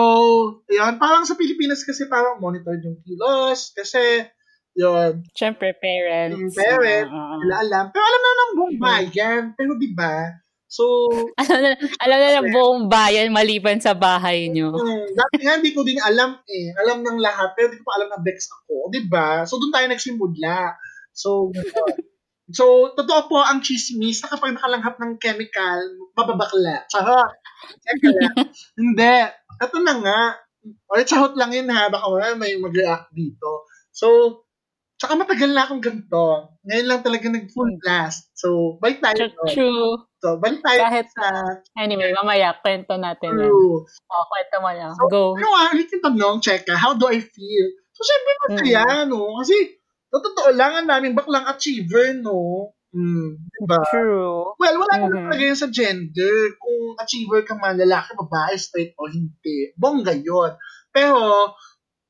yun. Parang sa Pilipinas kasi parang monitor yung kilos. Kasi, yun. Siyempre, parents. Yung parents, Oo. Wala alam. Pero alam na ng buong bayan. Pero di ba? So, alam na, alam na ng buong bayan maliban sa bahay nyo. hmm, dati nga hindi ko din alam eh. Alam ng lahat. Pero di ko pa alam na Bex ako. Di ba? So, doon tayo nagsimula. So. [laughs] So, totoo po ang chismis na kapag nakalanghap ng chemical, bababakla. Charot. [laughs] Hindi. Ito na nga. O, charot lang yun ha. Baka wala may mag-react dito. So, tsaka matagal na akong ganito. Ngayon lang talaga nag-full blast. So, balik tayo. True. doon. So, balik tayo Kahit sa Anyway, mamaya, kwento natin yan. true. Oh, kwento mo na. So, Go. Ano nga, ulit yung tanong, check ka, how do I feel? So, syempre masaya, no? Kasi, totoo lang, ang daming baklang achiever, no? Hmm, diba? True. Well, wala naman Mhm. talaga yun sa gender. Kung achiever ka man, lalaki, babae, straight o hindi. Bongga yun. Pero,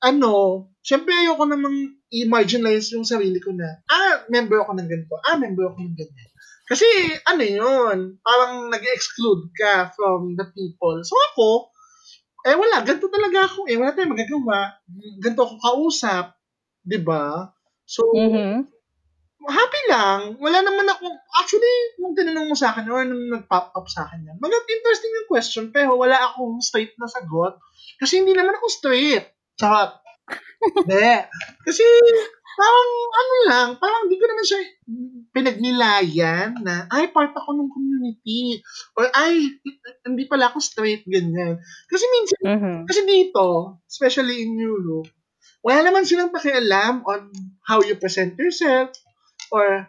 ano, syempre ayoko namang i-marginalize yung sarili ko na, ah, member ako ng ganito. Ah, member ako ng ganyan. Kasi, ano yun, parang nag-exclude ka from the people. So ako, eh wala, ganito talaga ako eh. Wala tayong magagawa. Ganito ako kausap. 'di ba? So, Mhm. happy lang. Wala naman ako, actually, nung tinanong mo sa akin or nung nag-pop up sa akin yan, maganda interesting yung question, pero wala akong straight na sagot. Kasi hindi naman ako straight. Charot. [laughs] Hindi. Kasi, parang, ano lang, parang hindi ko naman siya, pinagnilayan na, ay, part ako ng community. Or, ay, hindi pala ako straight, ganyan. Kasi minsan, Mhm. kasi dito, especially in Europe, wala naman silang pakialam on how you present yourself or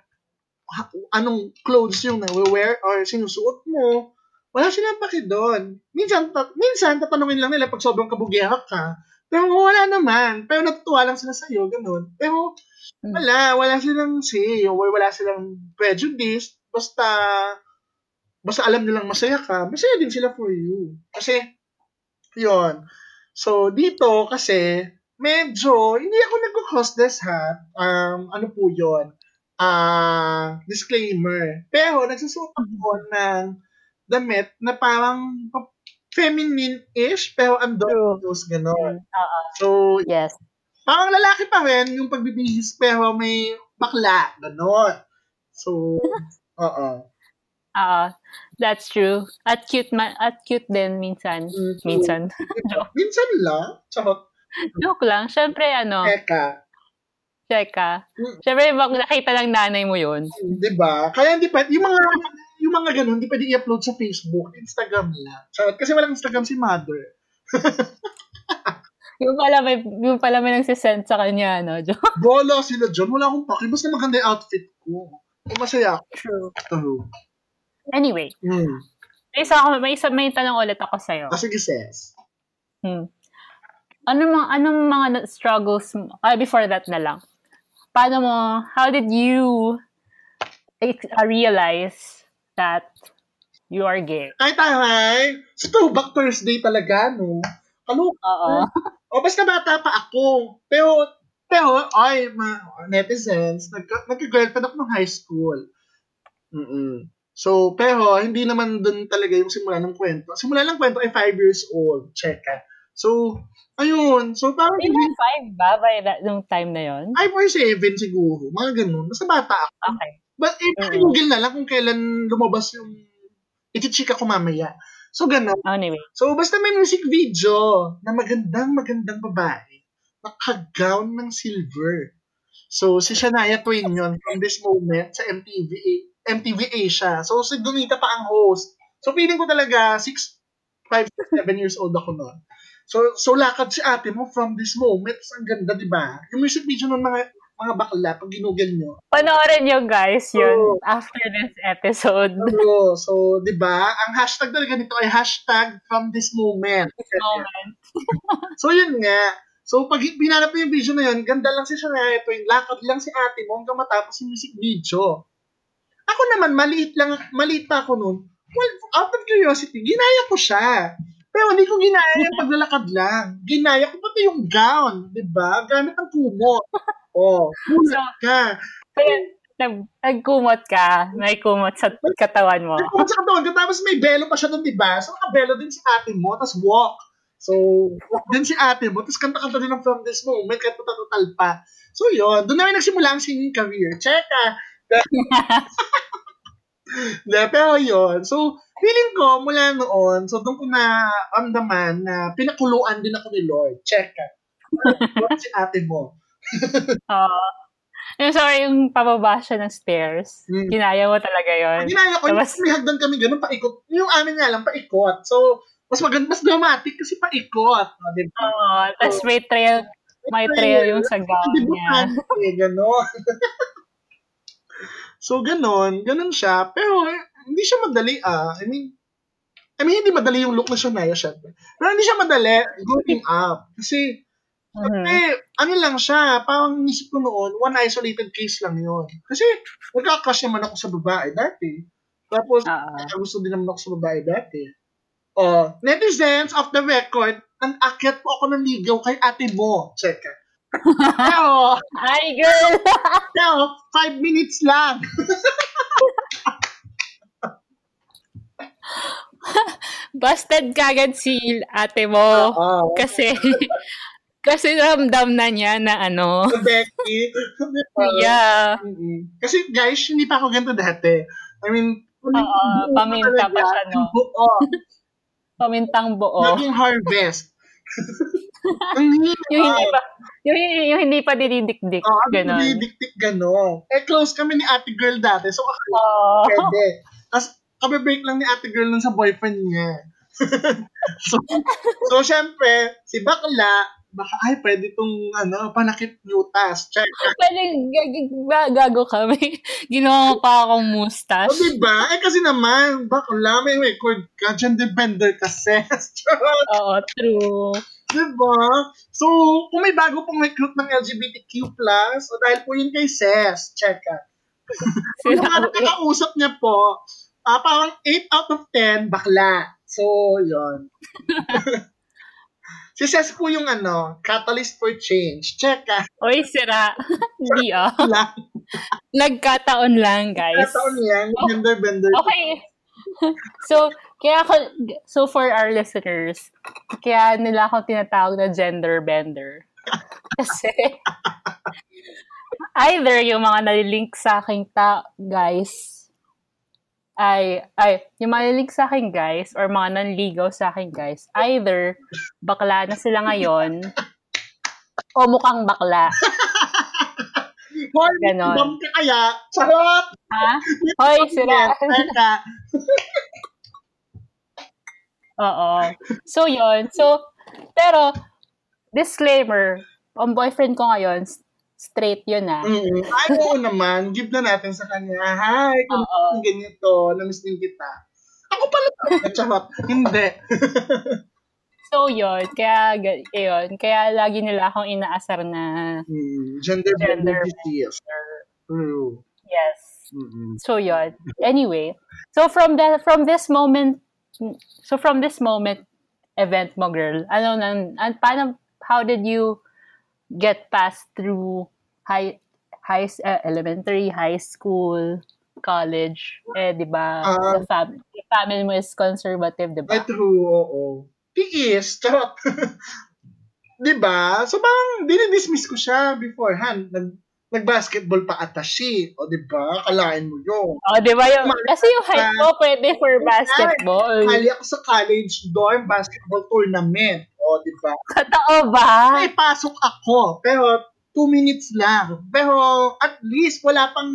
ha- anong clothes yung na-wear or sinusuot mo. Wala silang paki doon. Minsan, ta- minsan, tatanungin lang nila pag sobrang kabugera ka. Pero wala naman. Pero natutuwa lang sila sa'yo, ganun. Pero Mm. wala, wala silang say or wala silang prejudice. Basta, basta alam nilang masaya ka, masaya din sila for you. Kasi, yon So, dito kasi, medyo, hindi ako nag-cross this ha. Um, ano po yon Ah, disclaimer. Pero, nagsusuot ako ng damit na parang feminine-ish, pero andos, gano'n. Oo. So, Yes. parang lalaki pa rin yung pagbibihis, pero may bakla, gano'n. So, [laughs] oo. Oo. That's true. At cute man, at cute din minsan. Mm, true. Minsan. [laughs] Minsan lang. Charot. Joke lang. Siyempre, ano, Eka. Teka. Mm. Siyempre, nakita ng nanay mo yun. Di ba? Kaya hindi pa, yung mga, yung mga ganun, hindi pwede i-upload sa Facebook, Instagram lang. Charot. Kasi walang Instagram si mother. [laughs] Yung pala may, yung pala may nagsisend sa kanya, no? Joke. [laughs] Bola sila dyan. Wala akong paki. Basta maganda yung outfit ko. Kung masaya ako. True. True. Anyway, Hmm. may isa, ako- may isa, may tanong ulit ako sa'yo. Ah, sige, sis. Hmm. Ano mga, anong mga struggles mo? Ah, before that na lang. Paano mo, how did you uh, realize that you are gay? Ay, taray. Sa Throwback Thursday talaga, no? Ano? Oo. [laughs] O, basta bata pa ako. Pero, pero, ay, ma, netizens, nagka, nagka-girlfriend ako nung high school. Mm So, pero, hindi naman dun talaga yung simula ng kwento. Simula ng kwento ay 5 years old. Check ka. So, ayun. So, parang, Di ba five ba by that, nung time na yon? 5 or 7 siguro. Mga ganun. Basta bata ako. Okay. But, eh, Mm. Google na lang kung kailan lumabas yung itichika ko mamaya. So, ganun. Anyway. So, basta may music video na magandang, magandang babae. Naka-gown ng silver. So, si Shania Twain yun from this moment sa MTV, MTV Asia. So, si Donita pa ang host. So, feeling ko talaga 6, 5, 7 years old ako noon. So, so lakad si ate mo from this moment. Ang ganda, di ba? Yung music video ng mga mga bakla, pag ginugel nyo. Panoorin nyo guys yun Oo. after this episode. [laughs] So, so di ba? Ang hashtag talaga nito ay hashtag from this moment. Moment. [laughs] So, yun nga. So, pag pinanap mo yung video na yun, ganda lang si Shania Twain, lakad lang si ate mo hanggang matapos yung music video. Ako naman, maliit lang, maliit pa ako noon. Well, out of curiosity, ginaya ko siya. Pero hindi ko ginaya yung paglalakad lang. Ginaya ko pati yung gown, di ba? Gamit ang kumot. [laughs] Oh, So, mulat ka. kaya nag, nagkumot ka, may kumot sa katawan mo. Kumot sa katawan ko, tapos may belo pa siya doon, di ba? So, nakabelo din si ate mo, tapos walk. So, walk din si ate mo, tapos kanta-kanta din ng From This Moment, kahit total pa. So, yun. Doon na nagsimula ang singing career. Check [laughs] ah. [laughs] De, pero yun. So, feeling ko, mula noon, so doon ko na ramdaman na pinakuluan din ako ni Lord. Check. Walk si ate mo. [laughs] Oo. yung sorry, yung pababa siya ng stairs. Hmm. Ginaya mo talaga yon. Ginaya ko, Tapos- may hagdan kami ganun, paikot. Yung amin nga lang, paikot. So, mas maganda, mas dramatic kasi paikot. No, di ba? Oo. Tapos may trail, may trail yung sa gown niya. bukante, gano'n. [laughs] so, gano'n. Gano'n siya. Pero, hindi siya madali, ah. I mean, I mean, hindi madali yung look na Shania, syempre. Pero hindi siya madali growing up. Kasi, Mhm. eh, ano lang siya, parang nisip ko noon, one isolated case lang yon Kasi, nagka-crush naman ako sa babae dati. Tapos, Oo. gusto din naman ako sa babae dati. Oh, netizens of the record, ang akyat po ako ng ligaw kay ate mo. Check. Pero, Ay, girl! [laughs] pero, five minutes lang. [laughs] Busted kagad si ate mo. Oo. Kasi, [laughs] kasi ramdam na niya na ano. Becky. Yeah. Kasi guys, hindi pa ako ganito dati. I mean, Oo, paminta pa siya, no? Oo. Pamintang buo. Naging harvest. Hirap. yung hindi pa, yung, yung hindi pa dinidikdik. Oo, oh, ganon. didiktik gano'n. Eh, close kami ni ate girl dati. So, ako, Oh. pwede. Tapos, kabe-break lang ni ate girl nun sa boyfriend niya. [laughs] so, so, syempre, si bakla, baka, ay, pwede tong, ano, panakit yutas. Check. Pwede, gag- gag- gago kami. [laughs] Ginawa pa akong O, mustache. diba? Eh, kasi naman, bakla, may record ka, bender kasi. [laughs] Charot. Oo, true. Diba? So, kung may bago pong recruit ng LGBTQ+, o dahil po yun kay Ses, check ka. [laughs] Yung mga nakakausap niya po, ah parang 8 out of 10, bakla. So, yun. [laughs] si Ses po yung ano, catalyst for change. Check ka. Oy, sira. [laughs] Hindi. Lang. Nagkataon lang, guys. Kataon yan, gender bender. Okay. So, kaya ako, so for our listeners, kaya nila ako tinatawag na gender bender. [laughs] Kasi, [laughs] either yung mga nalilink sa aking ta guys, ay, ay, yung mga nalilink sa akin guys, or mga nanligaw sa akin guys, either bakla na sila ngayon, o mukhang bakla. [laughs] Hoy, Ganon. kaya? Charot! Ha? Hoy, sira. Oo. So, yon So, pero, disclaimer, ang boyfriend ko ngayon, straight yun ah. Mm. Ay, [laughs] oo naman. Give na natin sa kanya. Hi, kung Oo. ganito, namiss din kita. Ako pala. [laughs] Charot. Hindi. [laughs] So, yun. Kaya, ga- yun. Kaya lagi nila akong inaasar na, Hmm. Gender, Gender. True. yes. Mm-mm. So, yun. Anyway. So, from that, from this moment, so from this moment, event mo, girl, ano nang, an, paano, how did you get past through high, high, uh, elementary, high school, college, eh, di ba, Ah. the, fam- the family mo is conservative, di ba? true. Oo. Tiis. Charot. [laughs] diba? So, parang dinidismiss ko siya beforehand. Nag, nag-basketball pa ata siya. O, diba? Kalain mo yun. Oh, di ba yung, kasi yung height mo pwede for basketball. Kali ako sa college dorm basketball tournament. O, diba? Totoo ba? May pasok ako. Pero, two minutes lang. Pero, at least, wala pang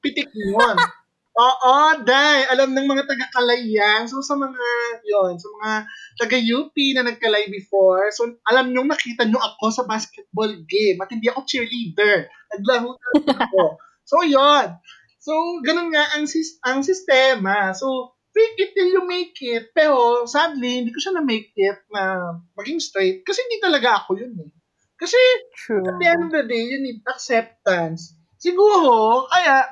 pitik yun. [laughs] Oo, day. Alam ng mga taga-Kalay yan. So, sa mga, yon sa mga taga-UP na nagkalay before, so, alam nyo, nakita nyo ako sa basketball game. At hindi ako cheerleader. Naglaro na ako. [laughs] so, yon So, ganun nga ang, sis- ang sistema. So, fake it till you make it. Pero, sadly, hindi ko siya na-make it na maging straight. Kasi hindi talaga ako yun eh. Kasi, True. at the end of the day, you need acceptance. Siguro, kaya,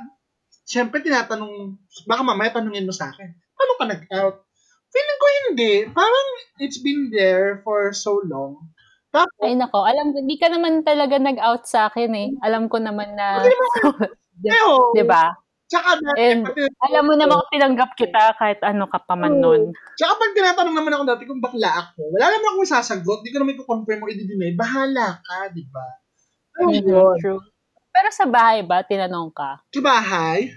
siyempre tinatanong, baka mamaya tanungin mo sa akin, paano ka nag-out? Feeling ko hindi. Parang it's been there for so long. Tapos, Ay nako, alam ko, di ka naman talaga nag-out sa akin eh. Alam ko naman na, Hindi naman. [laughs] di ba? tsaka dati, And pati- alam mo naman tinanggap kita kahit ano ka pa man nun. Tsaka pag tinatanong naman ako dati kung bakla ako, wala naman akong sasagot, di ko naman i-confirm o i-deny, bahala ka, di ba? Ano Mhm, yun? True. Pero sa bahay ba, tinanong ka? Sa bahay?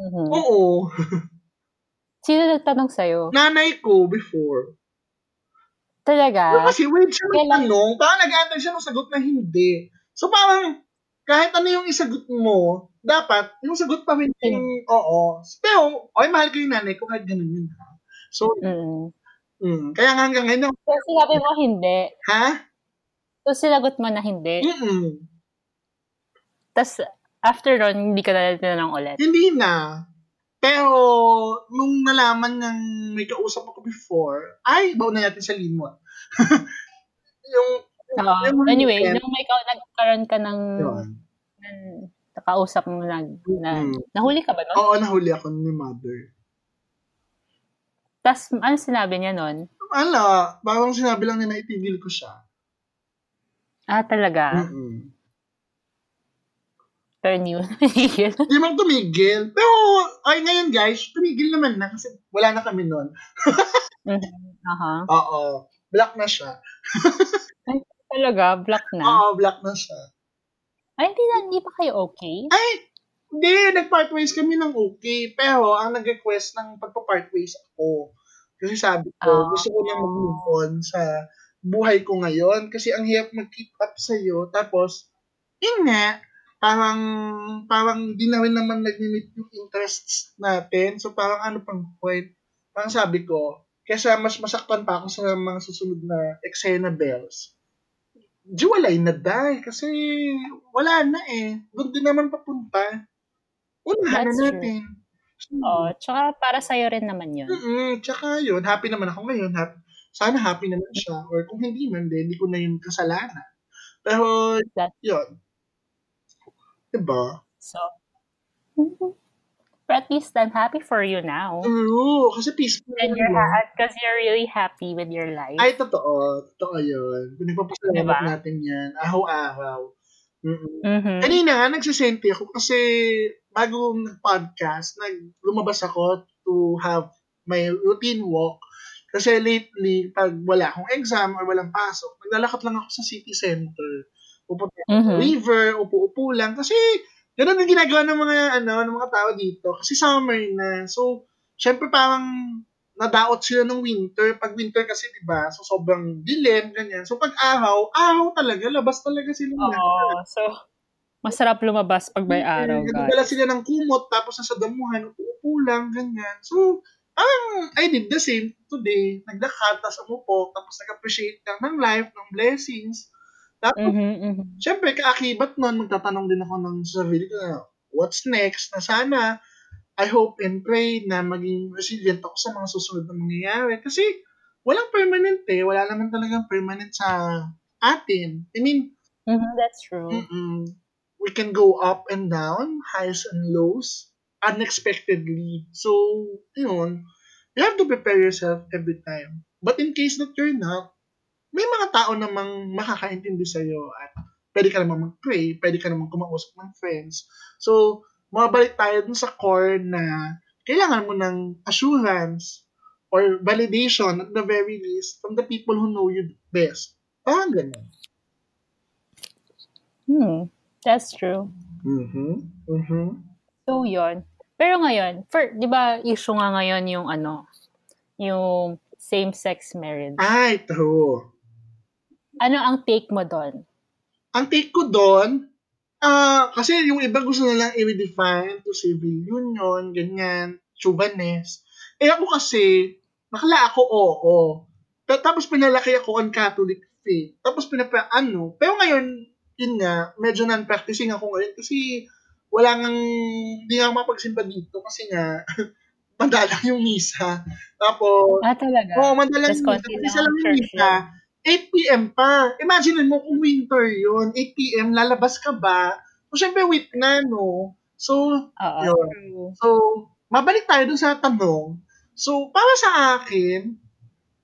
Mhm. Oo. Sino nagtanong sa'yo? Nanay ko before. Pero Talaga? kasi wait siya Kailan- magtanong, parang nag-aantay siya ng sagot na hindi. So parang, kahit ano yung isagot mo, dapat, yung sagot pa rin yung, oo. Pero, okay, mahal ko yung nanay ko kahit ganun yun. Ha? So, Mm. mm, kaya nga hanggang ngayon, So, sinabi mo hindi. ha? So, sinagot mo na hindi. Mm-mm. Tapos, after nun, hindi ka na tinanong ulit. Hindi na. Pero, nung nalaman ng may kausap ako before, ay, baon na natin sa limot. [laughs] yung, Oo. yung anyway, weekend, nung may ka, nagkaroon ka ng, yun. ng nakausap mo na, na Mm. nahuli ka ba nun? Oo, nahuli ako ni mother. Tapos, ano sinabi niya nun? Ala, parang sinabi lang niya na itigil ko siya. Ah, talaga? Mm-mm. Turn you. [laughs] Hindi man tumigil. Pero, ay ngayon guys, tumigil naman na kasi wala na kami nun. [laughs] Mhm. Aha. Oo. Black na siya. [laughs] Talaga, black na. Oo, black na siya. Ay, hindi na, hindi pa kayo okay? Ay, hindi, nag-part ways kami ng okay. Pero, ang nag-request ng pagpa-part ways ako. Kasi sabi ko, Ah. gusto ko na mag-move on sa buhay ko ngayon. Kasi ang hirap mag-keep up sa'yo. Tapos, yun nga, parang, parang di na rin naman nag-meet yung interests natin. So, parang ano pang point? Parang sabi ko, kesa mas masaktan pa ako sa mga susunod na eksena bells, di walay na dahil kasi wala na eh. Doon din naman papunta. Unahan na That's true. natin. Oo, tsaka para sa'yo rin naman yun. Mm-mm, tsaka yun, happy naman ako ngayon. Happy, sana happy naman siya. Or kung hindi man, then hindi ko na yun kasalanan. Pero, That- yun. Diba? So, but at least I'm happy for you now. True. Kasi peaceful And you're ha- because you're really happy with your life. Ay, totoo. Totoo yun. Pinagpapasalamat Diba? natin yan. Araw-araw. Mm-mm. Mhm. Kanina nga, nagsisente ako kasi bago nag-podcast, nag lumabas ako to have my routine walk. Kasi lately, pag wala akong exam or walang pasok, naglalakad lang ako sa city center. Pupunta Mhm. river, upo-upo lang. Kasi, ganun ang ginagawa ng mga, ano, ng mga tao dito. Kasi summer na. So, syempre parang nadaot sila ng winter. Pag winter kasi, di ba, so sobrang dilim, ganyan. So, pag araw, araw talaga, labas talaga sila. Oo, so, masarap lumabas pag may araw, Mm, guys. Nagdala sila ng kumot, tapos nasa damuhan, upo lang, ganyan. So, parang I did the same today. Naglakad, tapos umupo, tapos nag-appreciate lang ng life, ng blessings. Tapos, Mhm, mhm. syempre, kaakibat nun, magtatanong din ako ng sarili ko what's next? Na sana, I hope and pray na maging resilient ako sa mga susunod na mangyayari. Kasi, walang permanent eh. Wala naman talagang permanent sa atin. I mean, Mhm, that's true. Mm-mm. We can go up and down, highs and lows, unexpectedly. So, yun, you have to prepare yourself every time. But in case that you're not, may mga tao namang makakaintindi sa'yo at pwede ka namang mag-pray, pwede ka namang kumausap ng friends. So, mabalik tayo dun sa core na kailangan mo ng assurance or validation at the very least from the people who know you best. Parang ganun. Hmm, that's true. Mm-hmm. Mm-hmm. So, yon. Pero ngayon, for, di ba, issue nga ngayon yung ano, yung same-sex marriage. Ay, true. Ano ang take mo doon? Ang take ko doon, ah, kasi yung iba gusto na lang i-redefine to civil union, ganyan, chubanes. Eh ako kasi, nakala ako oo. Ta- Tapos pinalaki ako on Catholic faith. Tapos pinapa, ano. Pero ngayon, yun nga, medyo non-practicing ako ngayon kasi wala nang, hindi nga mapagsimba dito kasi nga, [laughs] madalang yung misa. Tapos, Ah, talaga? Oo, madalang Tapos yung misa. ang lang yung misa. 8 p.m. pa. Imagine mo kung winter yun. 8 p.m. lalabas ka ba? So, syempre week na, no? So, Yun. so, mabalik tayo dun sa tanong. So, para sa akin,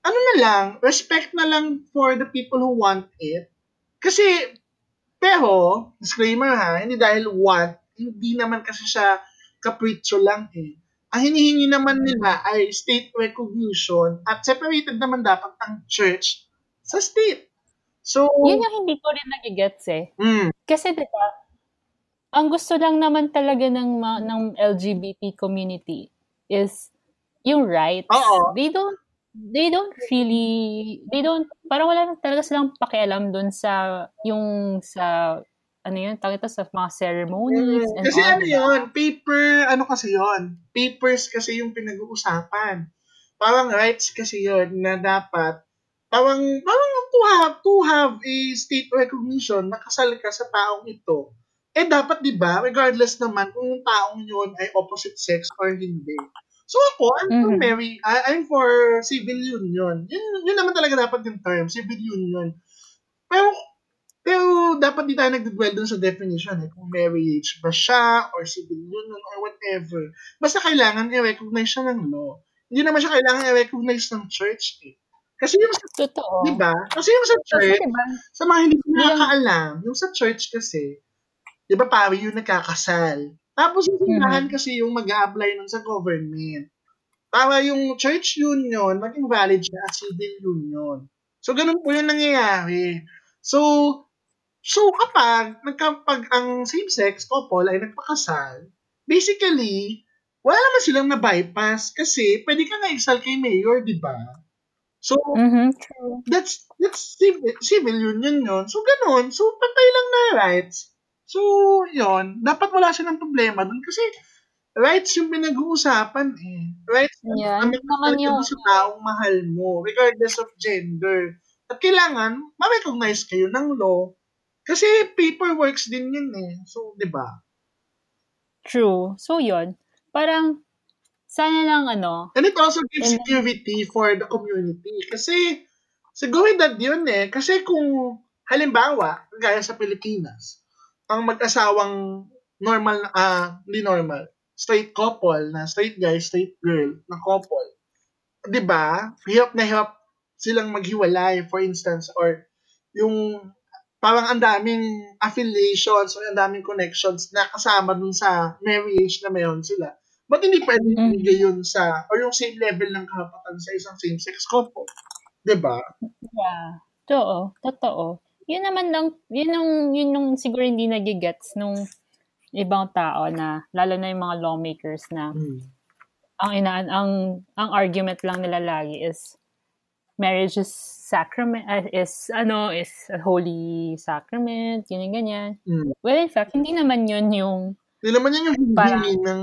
ano na lang, respect na lang for the people who want it. Kasi, pero, disclaimer ha, hindi dahil want, hindi naman kasi siya capriccio lang eh. Ang hinihingi naman nila ay state recognition at separated naman dapat ang church sa state. So, Yun yung hindi ko rin nagigets eh. mm, Kasi di ba, ang gusto lang naman talaga ng, ng LGBT community is yung rights. Oo. They don't, they don't really, they don't, parang wala talaga silang pakialam dun sa, yung sa, ano yun, tawag ito sa mga ceremonies Mm, and kasi all. ano diba? yun, paper, ano kasi yun, papers kasi yung pinag-uusapan. Parang rights kasi yun na dapat, parang, parang to have, to have a state recognition, nakasal ka sa taong ito. Eh dapat 'di ba, regardless naman kung yung taong yun ay opposite sex or hindi. So ako, I'm for Mhm. marry, I- I'm for civil union. Yun, yun naman talaga dapat yung term, civil union. Pero pero dapat di tayo nagdidwell dun sa definition eh, kung marriage ba siya or civil union or whatever. Basta kailangan i-recognize siya ng law. Hindi naman siya kailangan i-recognize ng church eh. Kasi yung sa, Totoo. di ba? Kasi yung sa church, diba, sa mga hindi ko nakakaalam, yung sa church kasi, di ba pari yung nagkakasal. Tapos yung simbahan kasi yung mag apply nun sa government. Para yung church union, maging valid siya as civil union. So, ganun po yung nangyayari. So, so kapag, nagkapag ang same-sex couple ay nagpakasal, basically, wala naman silang na-bypass kasi pwede ka isal kay mayor, di ba? So, Mm-hmm, true. that's that's civil, civil union yun. So, ganun. So, pantay lang na rights. So, yon Dapat wala siya ng problema dun kasi rights yung pinag-uusapan eh. Rights Yeah, ang yun naman yung, sa taong mahal mo, regardless of gender. At kailangan, ma-recognize kayo ng law. Kasi paperworks din yun eh. So, di ba? true. So, yun. Parang, sana lang ano, And it also gives And- security for the community. Kasi, seguridad yun eh. Kasi kung, halimbawa, gaya sa Pilipinas, ang mag-asawang normal, na- ah, hindi normal, straight couple, na straight guy, straight girl, na couple, di ba? Hirap na hirap silang maghiwalay, for instance, or yung parang ang daming affiliations or ang daming connections na kasama dun sa marriage na meron sila. Ba't hindi pwede Mm. ibigay yun sa, or yung same level ng karapatan sa isang same-sex couple? Diba? yeah. Totoo. Totoo. Yun naman lang, yun yung, yun yung siguro hindi nagigets nung ibang tao na, lalo na yung mga lawmakers na, Hmm. ang inaan, ang, ang argument lang nila lagi is, marriage is sacrament, uh, is, ano, is a holy sacrament, yun yung ganyan. Hmm. Well, in fact, hindi naman yun yung Hindi naman yan yung Parang- ng...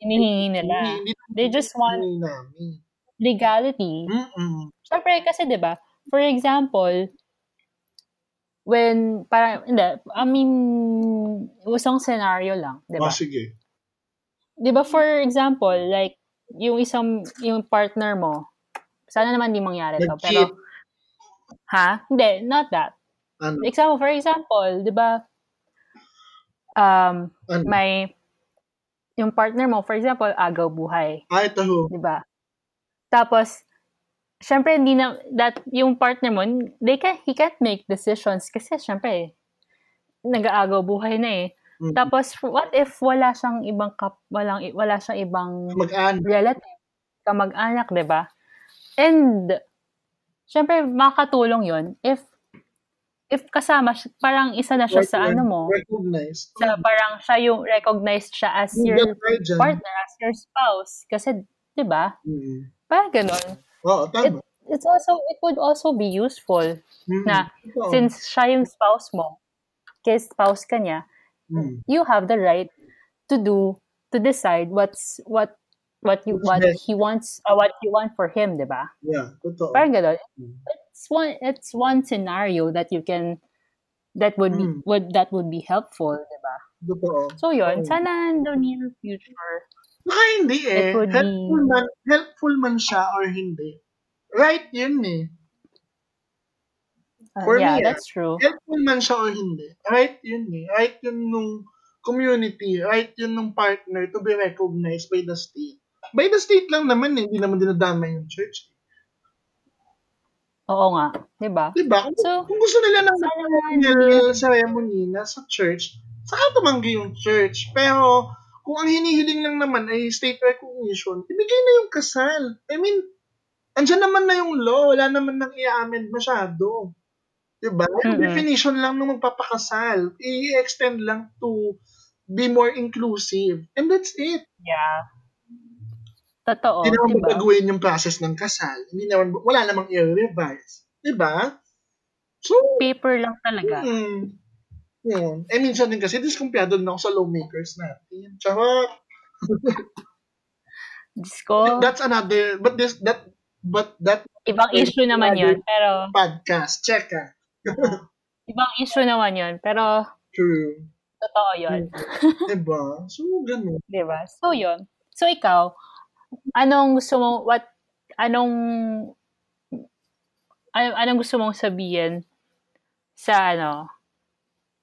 hinihingi nila. Hindi, They just want namin. legality. Mm-mm. Siyempre, kasi 'di ba for example, when, parang, hindi, I mean, usang scenario lang, 'di ba sige. 'Di ba for example, like, yung isang, yung partner mo, sana naman di mangyari to, pero, ha? Hindi, not that. Ano? Example, for example, 'di ba um, Ano? may, yung partner mo, for example, agaw buhay. Ah, ito ho. 'di ba? Tapos syempre hindi na that yung partner mo, they can he can't make decisions kasi syempre nag-aagaw buhay na eh. Mm. Tapos what if wala siyang ibang kap, walang wala siyang ibang Mag-ano. relative, kamag-anak, 'di ba? And syempre makakatulong 'yon if if kasama parang isa na siya sa ano mo, Recognize. sa parang siya yung recognized siya as Yung your partner, as your spouse. Kasi, 'di ba? Mm. Parang ganun. Oo, tama. It's also, it would also be useful Mm. na Oo. since siya yung spouse mo, kaya spouse ka niya, Mm. you have the right to do, to decide what's, what, what you, what he wants, uh, what you want for him, di ba? Yeah, totoo. Parang ganun. Mm. It's one, it's one scenario that you can, that would be, Mm. would, that would be helpful, di ba? Totoo. So yun, Oo. sana in the near future, Baka hindi eh. It would Helpful be- man, helpful man siya or hindi. Right yun eh. uh, For yeah, me, that's true. Helpful man siya or hindi. Right yun eh. Right yun nung community. Right yun nung partner to be recognized by the state. By the state lang naman eh. Hindi naman dinadama yung church. Oo nga, di ba? Diba? Kung, So, kung gusto nila ng funeral ceremony na sa church, saka tumanggi yung church. Pero, kung ang hinihiling lang naman ay state recognition, ibigay na yung kasal. I mean, andyan naman na yung law. Wala naman nang i-amend masyado. Diba? Yung Mhm. definition lang ng magpapakasal. I-extend lang to be more inclusive. And that's it. Yeah. Totoo, Hindi naman di ba? babaguhin yung process ng kasal. Hindi naman, wala namang i-revise. Diba? So, Paper lang talaga. Mm. Yun. Eh, minsan din kasi, diskumpiyado din ako sa lawmakers natin. Charot. Diyos ko, That's another, but this, that, but that ibang issue naman yun. Pero, podcast, check ah. [laughs] ibang issue naman yun. Pero, True. totoo yun. Diba? So, ganun. [laughs] Di ba? So, yun. So, ikaw, anong gusto mo, what, anong, anong, anong gusto mong sabihin sa, ano,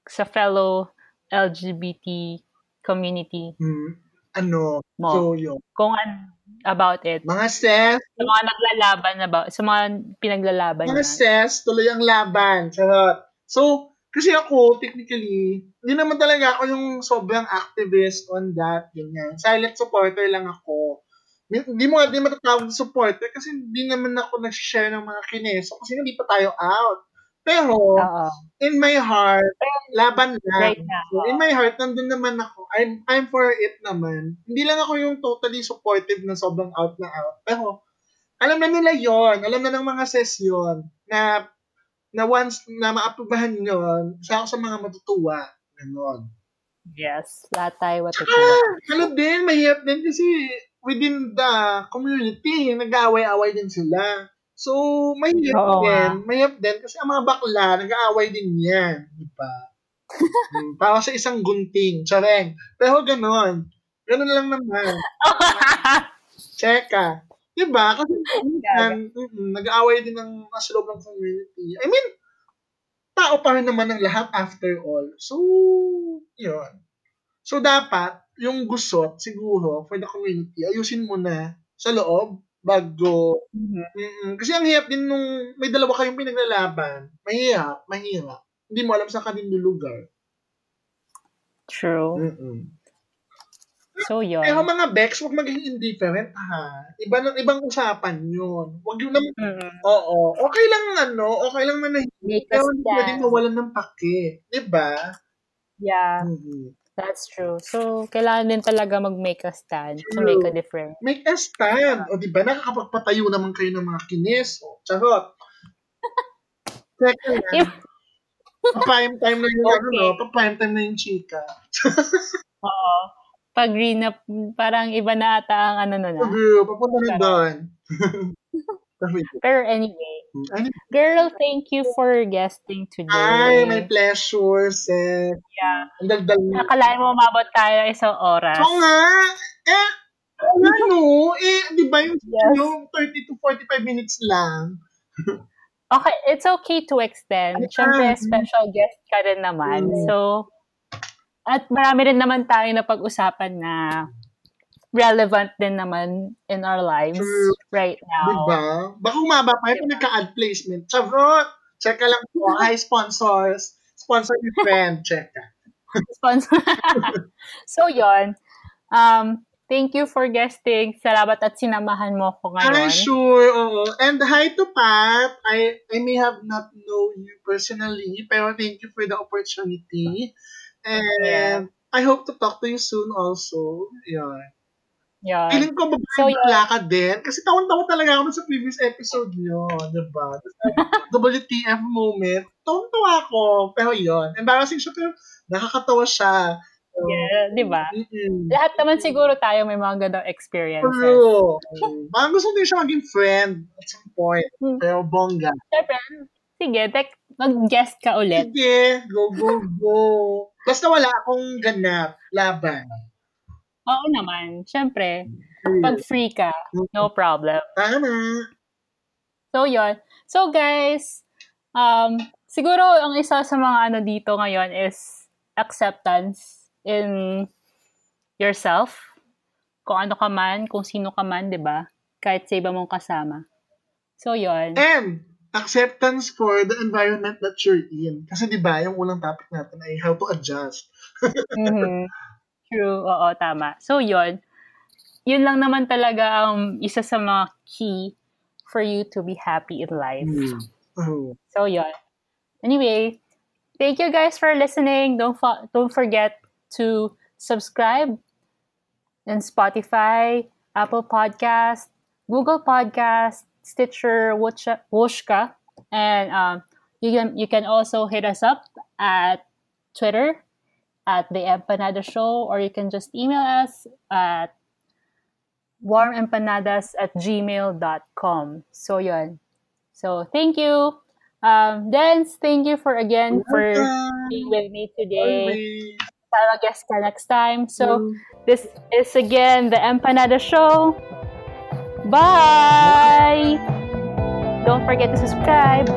sa fellow LGBT community Hmm. Ano, mo? so yun. Kung an, about it. Mga sis, Sa mga naglalaban na ba? Sa mga pinaglalaban mga niya. sis, tuloy ang laban. Charot. So, kasi ako, technically, hindi naman talaga ako yung sobrang activist on that, ganyan. Silent supporter lang ako. Hindi mo nga din matatawag supporter kasi hindi naman ako nag-share ng mga kineso kasi hindi pa tayo out. Pero, Oo. in my heart, laban lang. Right now. So, in my heart, nandun naman ako. I'm, I'm for it naman. Hindi lang ako yung totally supportive na sobrang out na out. Pero, alam na nila yon alam na ng mga session na na once na maaprubahan yon isa ako sa mga matutuwa. Ganon. Yes, lahat tayo matutuwa. ano din, mahirap din kasi within the community, nag-aaway-away din sila. So, mahirap Oo din. nga. Mahirap din kasi ang mga bakla, nag-aaway din yan. Di ba? [laughs] Hmm, Para sa isang gunting. Tsareng. Pero ganon. Ganon lang naman. Cheka. Di ba? Kasi [laughs] minsan, nag-aaway din ng nasa loob ng community. I mean, tao pa rin naman ng lahat after all. So, yun. So, dapat, yung gusot, siguro, for the community, ayusin mo na sa loob bago Mhm. Mm-mm. Kasi ang hirap din nung may dalawa kayong pinaglalaban. Mahirap, mahirap. Hindi mo alam sa kanino lugar. True. Mm-mm. So, yun. Pero mga Bex, huwag maging indifferent ha. Iba ng ibang usapan yun. Huwag yung naman, Mhm. oo. Okay lang ano, okay lang manahimik. Pero hindi pwedeng mawalan ng pake. Diba? Yeah, mm that's true. So, kailangan din talaga mag-make a stand to True. make a difference. Make a stand. O diba, nakakapagpatayo naman kayo ng mga kinis. O, charot. [laughs] Lang. If- Pa-prime time na yung ano, Okay. no? Pa-prime time na yung chika. [laughs] Oo. Pag green up, parang iba na ata ang ano na na. Girl, papunta na doon. [laughs] Pero anyway, Ano? girl, thank you for guesting today. Ay, my pleasure, sis. Yeah. Ang dagdag mo. Nakalain mo umabot tayo ng isang oras. Oo nga. Eh, ano? [laughs] Eh, di ba yung, Yes. yung 30 to 45 minutes lang? [laughs] Okay, it's okay to extend. Siyempre, special guest ka rin naman. Mm. So, at marami rin naman tayo na pag-usapan na relevant din naman in our lives True. right now. Di ba? Baka umaba pa yung nagka-ad placement. Charot! Check ka lang po. Hi, sponsors. Sponsor your friend. Check ka. [laughs] Sponsor. [laughs] so, yon. Um, thank you for guesting. Salamat at sinamahan mo ko Hi, ngayon. sure. Oo. And hi to Pat. I I may have not know you personally, pero thank you for the opportunity. And Yeah. I hope to talk to you soon also. Yun. Yon. Feeling ko babae So, yun. ka din. Kasi tawan-tawa talaga ako sa previous episode nyo. Diba? Tapos, [laughs] WTF moment. Tawan-tawa ako. Pero yun. Embarrassing siya pero nakakatawa siya. So, Yeah, di ba? mm-mm. Lahat naman siguro tayo may mga gandang experiences. True. Parang gusto din siya maging friend at some point. Hmm. Pero bongga. Siyempre, sige, tek, mag-guest ka ulit. Sige, go, go, go. Basta wala akong ganap, laban. Oo naman. Siyempre, pag free ka, no problem. Tama. So, yon. So, guys, um, siguro ang isa sa mga ano dito ngayon is acceptance in yourself. Kung ano ka man, kung sino ka man, di ba? Kahit sa iba mong kasama. So, yon. And, acceptance for the environment that you're in. Kasi di ba yung unang topic natin ay how to adjust. Mhm. [laughs] True, oo, tama. So, yon Yun lang naman talaga ang isa sa mga key for you to be happy in life. Oh. So, yon Anyway, thank you guys for listening. Don't fo- don't forget to subscribe in Spotify, Apple Podcast, Google Podcast, Stitcher, Wooshka. and um, you can you can also hit us up at Twitter at the Empanada Show, or you can just email us at warmempanadas at gmail.com. So, yun. So, thank you. Um, Dance, thank you for again for being with me today. Sana guest ka next time. So, this is again the Empanada Show. Bye! Don't forget to subscribe.